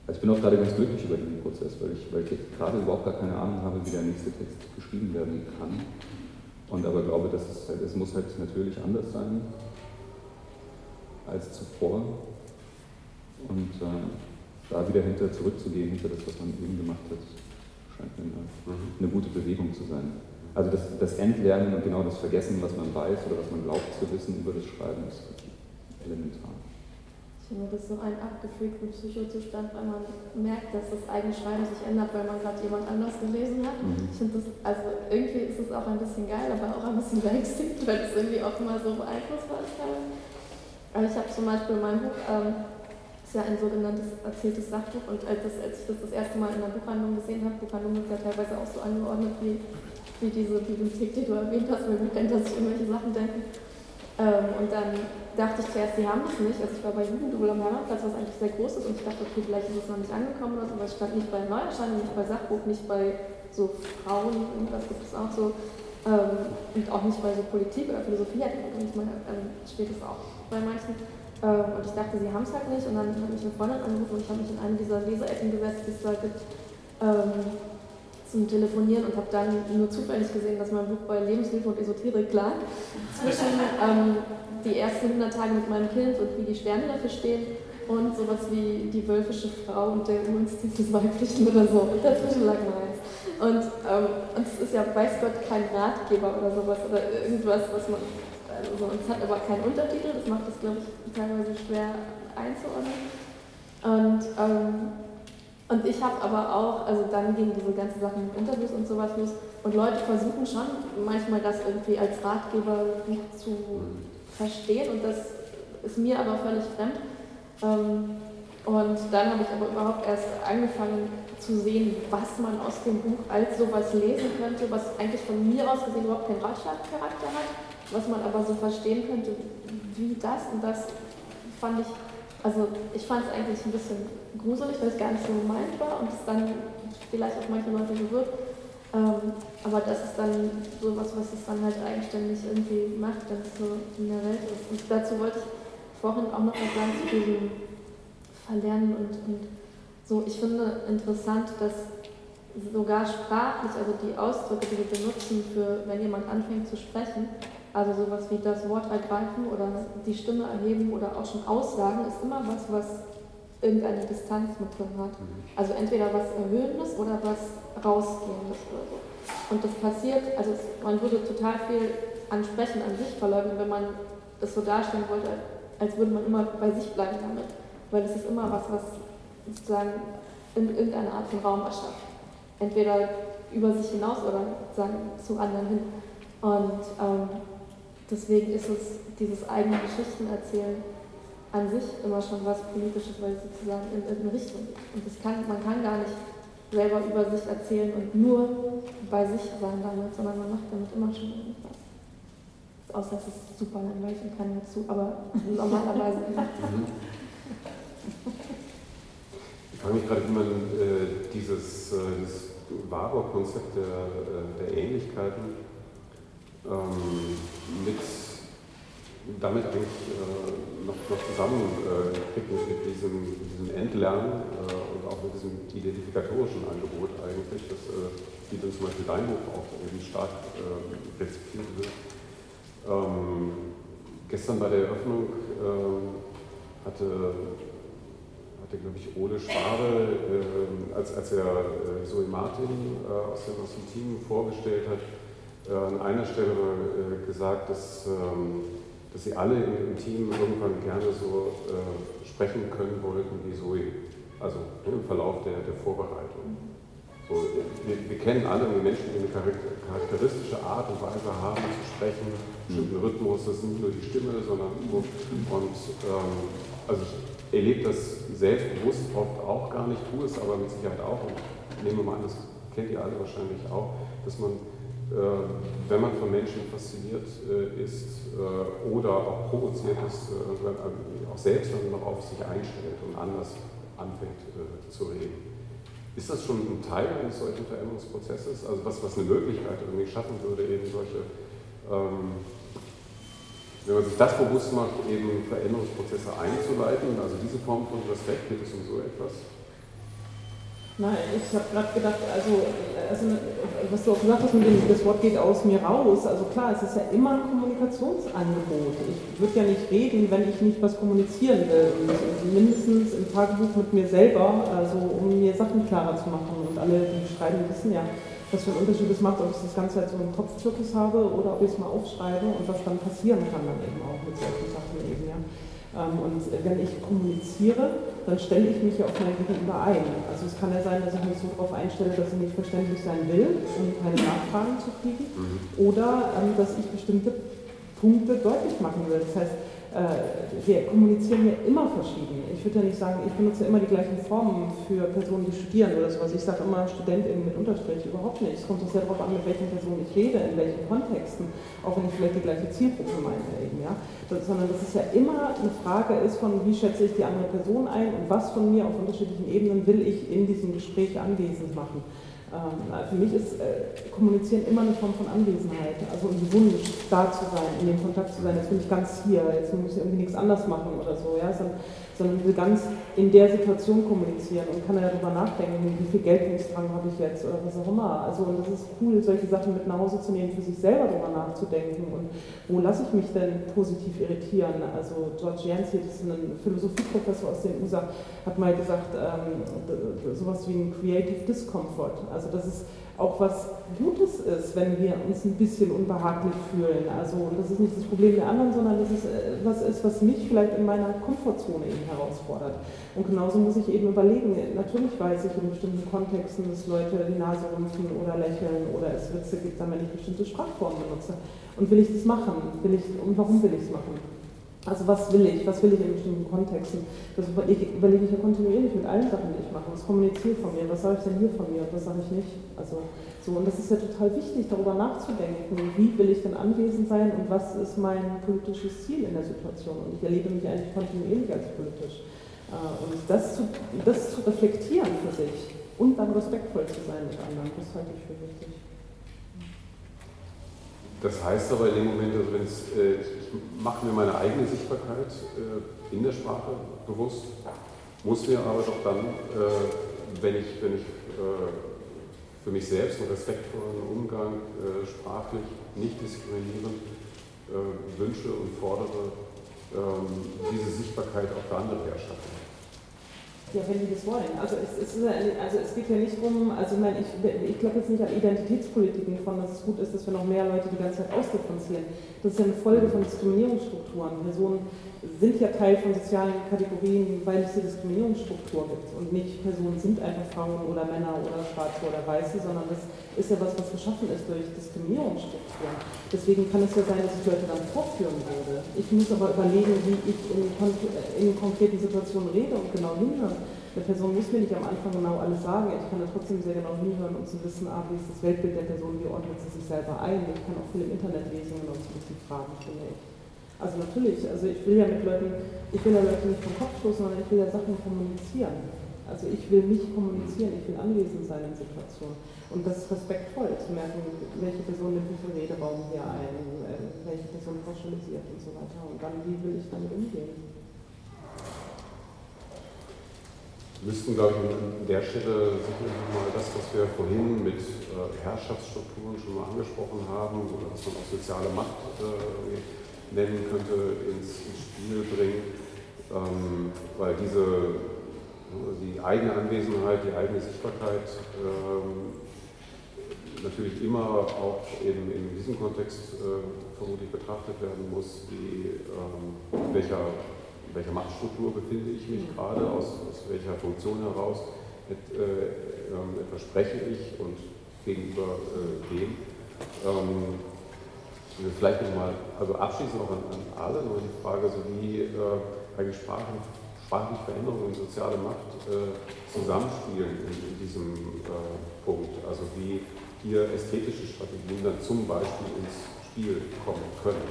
also ich bin auch gerade ganz glücklich über diesen Prozess, weil ich, weil ich gerade überhaupt gar keine Ahnung habe, wie der nächste Text geschrieben werden kann. Und aber glaube, dass es, es muss halt natürlich anders sein als zuvor. Und äh, da wieder hinter zurückzugehen, hinter das, was man eben gemacht hat, scheint mir eine, mhm. eine gute Bewegung zu sein. Also das, das, Entlernen und genau das Vergessen, was man weiß oder was man glaubt zu wissen über das Schreiben, ist elementar. Ich finde, das ist so ein abgefreakten Psychozustand, weil man merkt, dass das eigene Schreiben sich ändert, weil man gerade jemand anders gelesen hat. Mhm. Ich finde das, also irgendwie ist es auch ein bisschen geil, aber auch ein bisschen beängstigend, weil es irgendwie auch immer so beeinflussbar ist. Aber ich habe zum Beispiel mein Buch, ähm, ist ja ein sogenanntes erzähltes Sachbuch und als, das, als ich das das erste Mal in der Buchhandlung gesehen habe, Buchhandlung ist ja teilweise auch so angeordnet wie, wie diese Bibliothek, die du erwähnt hast, weil man kennt, dass ich irgendwelche Sachen denken. Ähm, und dann dachte ich zuerst, sie haben es nicht. Also ich war bei Jugendwohl am Hermannplatz, was eigentlich sehr groß ist, und ich dachte, okay, vielleicht ist es noch nicht angekommen oder so, aber es stand nicht bei Neuerscheinungen, nicht bei Sachbuch, nicht bei so Frauen, das gibt es auch so, ähm, und auch nicht bei so Politik oder Philosophie, und ich meine, ähm, steht es auch bei manchen. Ähm, und ich dachte, sie haben es halt nicht, und dann hat mich eine Freundin angerufen und ich habe mich in eine dieser Leserecken gesetzt, die es da gibt. Ähm, zum Telefonieren und habe dann nur zufällig gesehen, dass mein Buch bei Lebenshilfe und Esoterik lag. Zwischen ähm, die ersten 100 Tage mit meinem Kind und wie die Sterne dafür stehen und sowas wie die wölfische Frau und der Immuninstinkt des Weiblichen oder so. Und dazwischen lag meins. Und, ähm, und es ist ja, weiß Gott, kein Ratgeber oder sowas oder irgendwas, was man. Also, es hat aber keinen Untertitel, das macht es, glaube ich, teilweise schwer einzuordnen. Und ähm, und ich habe aber auch, also dann gingen diese ganzen Sachen mit Interviews und sowas los. Und Leute versuchen schon manchmal das irgendwie als Ratgeber zu verstehen. Und das ist mir aber völlig fremd. Ähm, Und dann habe ich aber überhaupt erst angefangen zu sehen, was man aus dem Buch als sowas lesen könnte, was eigentlich von mir aus gesehen überhaupt keinen Ratschlagcharakter hat, was man aber so verstehen könnte, wie das und das fand ich, also ich fand es eigentlich ein bisschen gruselig, weil es gar nicht so gemeint war und es dann vielleicht auf manche Leute so. Ähm, aber das ist dann sowas, was es dann halt eigenständig irgendwie macht, wenn es so in der Welt ist. Und dazu wollte ich vorhin auch noch was sagen zu diesem verlernen und, und so. Ich finde interessant, dass sogar sprachlich, also die Ausdrücke, die wir benutzen für, wenn jemand anfängt zu sprechen, also sowas wie das Wort ergreifen oder die Stimme erheben oder auch schon Aussagen, ist immer was, was irgendeine Distanz mit drin hat. Also entweder was Erhöhendes oder was Rausgehendes oder so. Und das passiert, also es, man würde total viel an Sprechen an sich verleugnen, wenn man das so darstellen wollte, als würde man immer bei sich bleiben damit weil es ist immer was, was sozusagen in irgendeine Art von Raum erschafft. Entweder über sich hinaus oder sozusagen zu anderen hin. Und ähm, deswegen ist es dieses eigene Geschichten erzählen an sich immer schon was Politisches, weil es sozusagen in irgendeine Richtung geht. Und das kann, man kann gar nicht selber über sich erzählen und nur bei sich sein damit, sondern man macht damit immer schon irgendwas. Außer es ist super langweilig und keiner zu, aber normalerweise. Ich frage mich gerade, wie man äh, dieses, äh, dieses Warburg-Konzept der, äh, der Ähnlichkeiten ähm, mit, damit eigentlich äh, noch, noch zusammenkriegt äh, mit diesem, diesem Entlernen äh, und auch mit diesem identifikatorischen Angebot eigentlich, das, wie dann zum Beispiel dein Buch auch irgendwie stark rezipiert wird. Ähm, gestern bei der Eröffnung hatte hatte, glaube ich, Ole Schwabe, äh, als, als er äh, Zoe Martin äh, aus, dem, aus dem Team vorgestellt hat, äh, an einer Stelle äh, gesagt, dass, ähm, dass sie alle im, Team irgendwann gerne so äh, sprechen können wollten wie Zoe, also im Verlauf der, der Vorbereitung. So, wir, wir, kennen alle Menschen, die eine charakteristische Art und Weise haben zu sprechen, bestimmten Rhythmus, das ist nicht nur die Stimme, sondern und, ähm, also erlebe das selbstbewusst oft auch gar nicht, tue es aber mit Sicherheit auch. Und nehme mal an, das kennt ihr alle wahrscheinlich auch, dass man, wenn man von Menschen fasziniert äh, ist äh, oder auch provoziert ist, äh, äh, auch selbst noch auf sich einstellt und anders anfängt äh, zu reden. Ist das schon ein Teil eines solchen Veränderungsprozesses? Also was, was eine Möglichkeit irgendwie schaffen würde, eben solche ähm, wenn man sich das bewusst macht, eben Veränderungsprozesse einzuleiten, also diese Form von Respekt, geht es um so etwas? Nein, ich habe gerade gedacht, also, also, was du auch gesagt hast, dem, das Wort geht aus mir raus. Also klar, es ist ja immer ein Kommunikationsangebot. Ich würde ja nicht reden, wenn ich nicht was kommunizieren will. Und mindestens im Tagebuch mit mir selber, also um mir Sachen klarer zu machen. Und alle, die schreiben, wissen ja, was für einen Unterschied es macht, ob ich das Ganze halt so im Kopfzirkus habe oder ob ich es mal aufschreibe und was dann passieren kann dann eben auch mit solchen Sachen eben, ja. Ähm, und wenn ich kommuniziere, dann stelle ich mich ja auf mein Gegenüber ein. Also es kann ja sein, dass ich mich so darauf einstelle, dass ich nicht verständlich sein will, um keine Nachfragen zu kriegen, mhm. oder ähm, dass ich bestimmte Punkte deutlich machen will. Das heißt, wir kommunizieren ja immer verschieden. Ich würde ja nicht sagen, ich benutze immer die gleichen Formen für Personen, die studieren oder sowas. Ich sage immer StudentInnen mit Unterstrich, überhaupt nicht. Es kommt doch sehr darauf an, mit welchen Personen ich rede, in welchen Kontexten, auch wenn ich vielleicht die gleiche Zielgruppe meine eben, ja. Das, sondern dass es ja immer eine Frage ist von, wie schätze ich die andere Person ein und was von mir auf unterschiedlichen Ebenen will ich in diesem Gespräch anwesend machen. Ähm, für mich ist äh, Kommunizieren immer eine Form von Anwesenheit, also ein Wunsch, da zu sein, in dem Kontakt zu sein. Jetzt bin ich ganz hier, jetzt muss ich irgendwie nichts anders machen oder so, ja, sondern, sondern will ganz in der Situation kommunizieren und kann ja darüber nachdenken, wie viel Geltungsdrang habe ich jetzt oder was auch immer. Also und das ist cool, solche Sachen mit nach Hause zu nehmen, für sich selber darüber nachzudenken und wo lasse ich mich denn positiv irritieren. Also George Yancey, das ist ein Philosophieprofessor aus den USA, hat mal gesagt, ähm, sowas wie ein Creative Discomfort. Also dass es auch was Gutes ist, wenn wir uns ein bisschen unbehaglich fühlen. Also das ist nicht das Problem der anderen, sondern das ist äh, was ist, was mich vielleicht in meiner Komfortzone eben herausfordert. Und genauso muss ich eben überlegen, natürlich weiß ich in bestimmten Kontexten, dass Leute die Nase rümpfen oder lächeln oder es Witze gibt, dann wenn ich bestimmte Sprachformen benutze. Und will ich das machen? Will ich, und warum will ich es machen? Also was will ich? Was will ich in bestimmten Kontexten? Das überlege ich ja kontinuierlich mit allen Sachen, die ich mache. Was kommuniziert von mir? Was sage ich denn hier von mir? Was sage ich nicht? Also so, und das ist ja total wichtig, darüber nachzudenken. Wie will ich denn anwesend sein und was ist mein politisches Ziel in der Situation? Und ich erlebe mich eigentlich kontinuierlich als politisch. Äh, und das zu, das zu reflektieren für sich und dann respektvoll zu sein mit anderen, das halte ich für wichtig. Das heißt aber in dem Moment, also wenn es, äh, ich mache mir meine eigene Sichtbarkeit äh, in der Sprache bewusst, muss mir aber doch dann, äh, wenn ich, wenn ich äh, für mich selbst einen respektvollen Umgang äh, sprachlich, nicht diskriminierend äh, wünsche und fordere, ähm, diese Sichtbarkeit auch für andere erschaffen. Ja, wenn die das wollen. Also es, es, also es geht ja nicht darum, also ich meine, ich, ich glaube jetzt nicht an Identitätspolitiken von, dass es gut ist, dass wir noch mehr Leute die ganze Zeit ausdifferenzieren. Das ist ja eine Folge von Diskriminierungsstrukturen. Personen sind ja Teil von sozialen Kategorien, weil es die Diskriminierungsstruktur gibt. Und nicht Personen sind einfach Frauen oder Männer oder Schwarze oder Weiße, sondern das ist ja was, was geschaffen ist durch Diskriminierungsstrukturen. Deswegen kann es ja sein, dass ich Leute dann fortführen würde. Ich muss aber überlegen, wie ich in, in konkreten Situationen rede und genau hinhören. Eine Person muss mir nicht am Anfang genau alles sagen. Ich kann da trotzdem sehr genau hinhören, um zu wissen, ah, wie ist das Weltbild der Person, wie ordnet sie sich selber ein. Ich kann auch viel im Internet lesen und ein bisschen fragen, finde ich. Also natürlich, also ich will ja mit Leuten, ich will ja Leute nicht vom Kopf stoßen, sondern ich will ja Sachen kommunizieren. Also ich will nicht kommunizieren, ich will anwesend sein in Situationen. Und das ist respektvoll, zu merken, welche Person nimmt wie viel Rederaum hier ein, äh, welche Person pauschalisiert und so weiter. Und dann, wie will ich damit umgehen? Wir müssten, glaube ich, an der Stelle sicherlich mal das, was wir vorhin mit äh, Herrschaftsstrukturen schon mal angesprochen haben, oder was man auch soziale Macht äh, nennen könnte, ins, Spiel bringen, ähm, weil diese, die eigene Anwesenheit, die eigene Sichtbarkeit ähm, natürlich immer auch in, in diesem Kontext äh, vermutlich betrachtet werden muss, wie, ähm, in welcher, welcher Machtstruktur befinde ich mich gerade, aus, aus welcher Funktion heraus et, äh, äh, etwas spreche ich und gegenüber äh, wem. Ähm, Vielleicht nochmal, also abschließend noch an, an alle noch die Frage, so wie äh, eigentlich Sprachen, sprachliche Veränderungen und soziale Macht äh, zusammenspielen in, in diesem äh, Punkt. Also wie hier ästhetische Strategien dann zum Beispiel ins Spiel kommen können.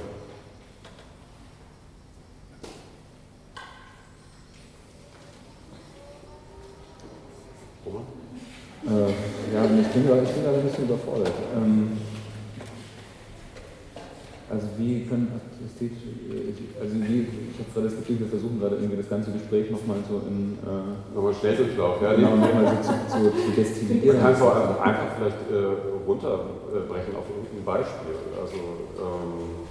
Äh, ja, ich bin, ich bin da ein bisschen überfordert. Ähm, also wie können ästhetische, also wie, ich habe gerade das Gefühl, wir versuchen gerade irgendwie das ganze Gespräch nochmal so in... Äh, nochmal Schnelldurchlauf, ja. Genau, nochmal so zu, zu, zu destillieren. Man kann es auch einfach vielleicht äh, runterbrechen auf irgendein Beispiel. Also ähm,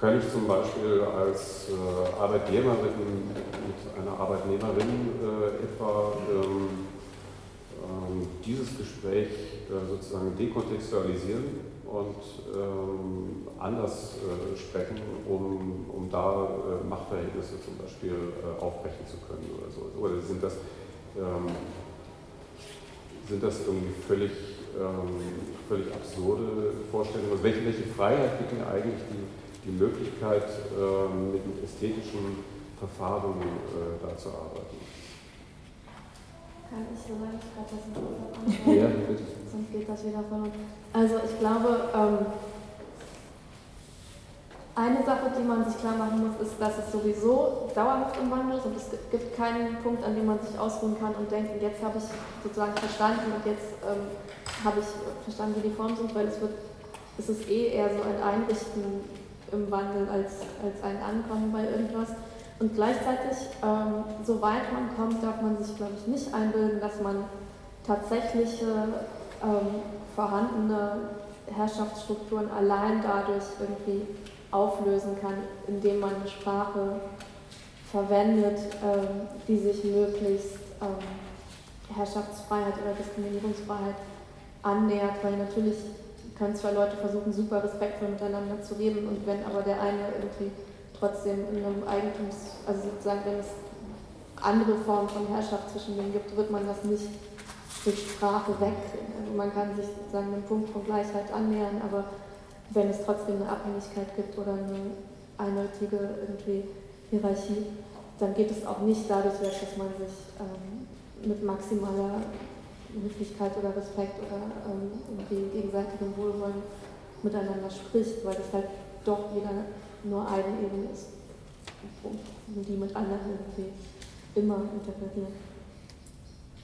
kann ich zum Beispiel als äh, Arbeitgeberin mit einer Arbeitnehmerin äh, etwa ähm, ähm, dieses Gespräch äh, sozusagen dekontextualisieren und ähm, anders äh, sprechen, um, um da äh, Machtverhältnisse zum Beispiel äh, aufbrechen zu können oder so. Oder sind das, ähm, sind das irgendwie völlig, ähm, völlig absurde Vorstellungen? Also welche, welche Freiheit gibt mir eigentlich die, die Möglichkeit, ähm, mit ästhetischen Verfahren äh, da zu arbeiten? Kann ich, solange ich gerade das Ja, bitte. Sonst geht das wieder verloren. Also ich glaube, ähm, eine Sache, die man sich klar machen muss, ist, dass es sowieso dauerhaft im Wandel ist und es gibt keinen Punkt, an dem man sich ausruhen kann und denkt, jetzt habe ich sozusagen verstanden und jetzt ähm, habe ich verstanden, wie die Formen sind, weil es wird, es ist eh eher so ein Einrichten im Wandel als, als ein Ankommen bei irgendwas. Und gleichzeitig, ähm, soweit man kommt, darf man sich, glaube ich, nicht einbilden, dass man tatsächliche ähm, vorhandene Herrschaftsstrukturen allein dadurch irgendwie auflösen kann, indem man eine Sprache verwendet, ähm, die sich möglichst ähm, Herrschaftsfreiheit oder Diskriminierungsfreiheit annähert, weil natürlich können zwei Leute versuchen, super respektvoll miteinander zu reden und wenn aber der eine irgendwie trotzdem in einem Eigentums, also sozusagen, wenn es andere Formen von Herrschaft zwischen denen gibt, wird man das nicht durch Sprache wegkriegen. Also man kann sich sozusagen einem Punkt von Gleichheit annähern, aber wenn es trotzdem eine Abhängigkeit gibt oder eine eindeutige irgendwie Hierarchie, dann geht es auch nicht dadurch weg, dass man sich ähm, mit maximaler Höflichkeit oder Respekt oder ähm, gegenseitigem Wohlwollen miteinander spricht, weil das halt doch wieder nur eine Ebene ist, die mit anderen irgendwie immer interferieren.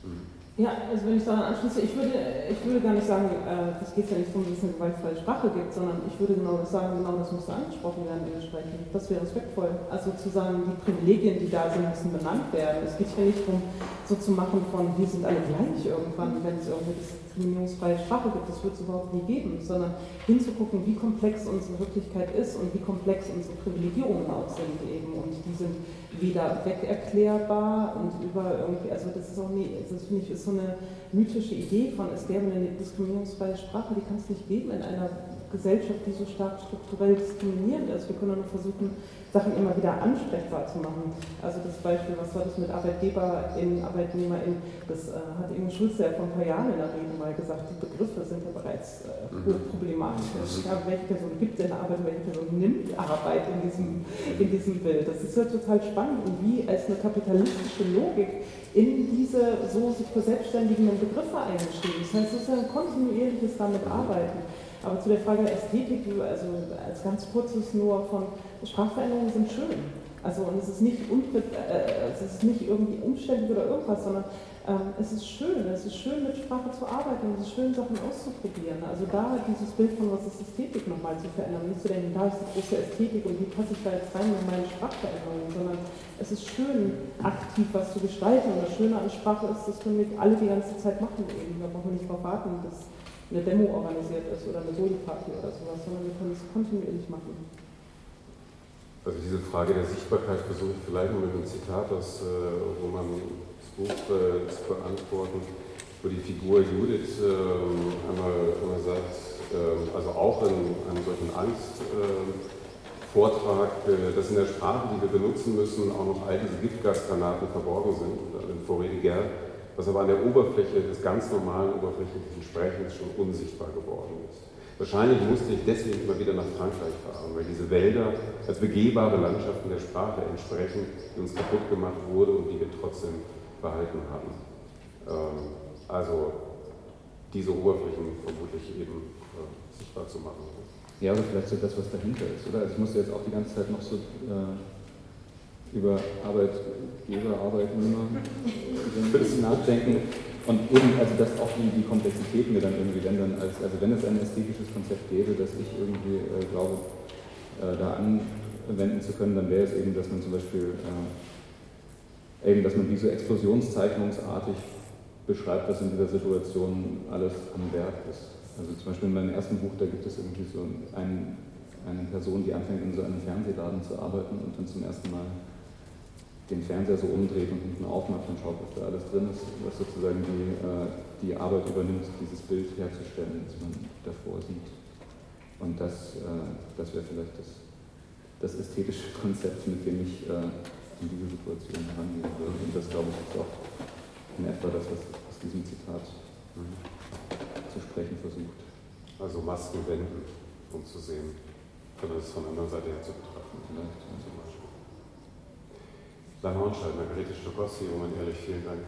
Mhm. Ja, also wenn ich daran anschließe, ich würde, ich würde gar nicht sagen, äh, das geht ja nicht darum, dass es eine gewaltfreie Sprache gibt, sondern ich würde genau das sagen, genau das müsste angesprochen werden dementsprechend. Das wäre respektvoll. Also zu sagen, die Privilegien, die da sind, müssen benannt werden. Es geht ja nicht darum, so zu machen von, wir sind alle gleich irgendwann, wenn es irgendwie diskriminierungsfreie Sprache gibt, das wird es überhaupt nie geben, sondern hinzugucken, wie komplex unsere Wirklichkeit ist und wie komplex unsere Privilegierungen auch sind eben. Und die sind weder wegerklärbar und über irgendwie, also das ist auch nie, das finde ich, ist so eine mythische Idee von, es gäbe eine diskriminierungsfreie Sprache, die kann es nicht geben in einer Gesellschaft, die so stark strukturell diskriminierend ist. Wir können nur versuchen, Sachen immer wieder ansprechbar zu machen. Also das Beispiel, was war das mit ArbeitgeberInnen, ArbeitnehmerInnen, das äh, hat Ingo Schulze ja vor ein paar Jahren in der Rede mal gesagt, die Begriffe sind ja bereits äh, mhm. hochproblematisch. Mhm. Ja, welche Person gibt denn Arbeit und welche Person nimmt Arbeit in diesem, in diesem Bild? Das ist ja total spannend und wie als eine kapitalistische Logik in diese so sich verselbstständigenden Begriffe eingeschrieben. Das heißt, es ist ja ein kontinuierliches damit arbeiten. Aber zu der Frage der Ästhetik, also als ganz kurzes nur von Sprachveränderungen sind schön. Also und es ist nicht, äh, es ist nicht irgendwie umständlich oder irgendwas, sondern ähm, es ist schön, es ist schön mit Sprache zu arbeiten es ist schön Sachen auszuprobieren. Also da dieses Bild von was ist Ästhetik nochmal zu verändern, nicht zu denken, da ist die große Ästhetik und wie passe ich da jetzt rein in meine Sprachveränderungen, sondern es ist schön, aktiv was zu gestalten und das Schöne an Sprache ist, das können wir alle die ganze Zeit machen eben. Da brauchen wir nicht drauf warten, bis eine Demo organisiert ist oder eine Soli-Party oder sowas, sondern wir können es kontinuierlich machen. Also diese Frge der Sichtbarkeit versuche ich vielleicht nur mit einem Zitat aus äh, Roman Buch äh, zu beantworten, wo die Figur Judith äh, einmal, einmal sagt, äh, also auch in einem solchen Angstvortrag, äh, dass in der Sprache, die wir benutzen müssen, auch noch all diese Giftgasgranaten verborgen sind, in Vorrede gern was aber an der Oberfläche des ganz normalen oberflächlichen Sprechens schon unsichtbar geworden ist. Wahrscheinlich musste ich deswegen immer wieder nach Frankreich fahren, weil diese Wälder als begehbare Landschaften der Sprache entsprechen, die uns kaputt gemacht wurde und die wir trotzdem behalten haben. Ähm, also diese Oberflächen vermutlich eben äh, sichtbar zu machen. Ja, aber vielleicht so das, was dahinter ist, oder? Also ich musste jetzt auch die ganze Zeit noch so äh, über Arbeitgeber, Arbeitnehmer ein bisschen nachdenken. Und eben, also dass auch die, die Komplexität mir dann irgendwie, dann als, also wenn es ein ästhetisches Konzept gäbe, das ich irgendwie äh, glaube, äh, da anwenden zu können, dann wäre es eben, dass man zum Beispiel äh, eben, dass man wie so explosionszeichnungsartig beschreibt, was in dieser Situation alles am Werk ist. Also zum Beispiel in meinem ersten Buch, da gibt es irgendwie so einen, eine Person, die anfängt in so einem Fernsehladen zu arbeiten und dann zum ersten Mal den Fernseher so umdreht und hinten aufmacht und schaut, was da alles drin ist, was sozusagen die, äh, die Arbeit übernimmt, dieses Bild herzustellen, das man davor sieht. Und das, äh, das wäre vielleicht das, das ästhetische Konzept, mit dem ich äh, in diese Situation herangehen würde. Und das, glaube ich, ist auch in etwa das, was aus diesem Zitat zu sprechen versucht. Also Masken wenden, um zu sehen, oder es von der anderen Seite her zu betrachten. Vielleicht. Hornscheid, Margarete Stokowski, Roman Ehrlich, vielen Dank.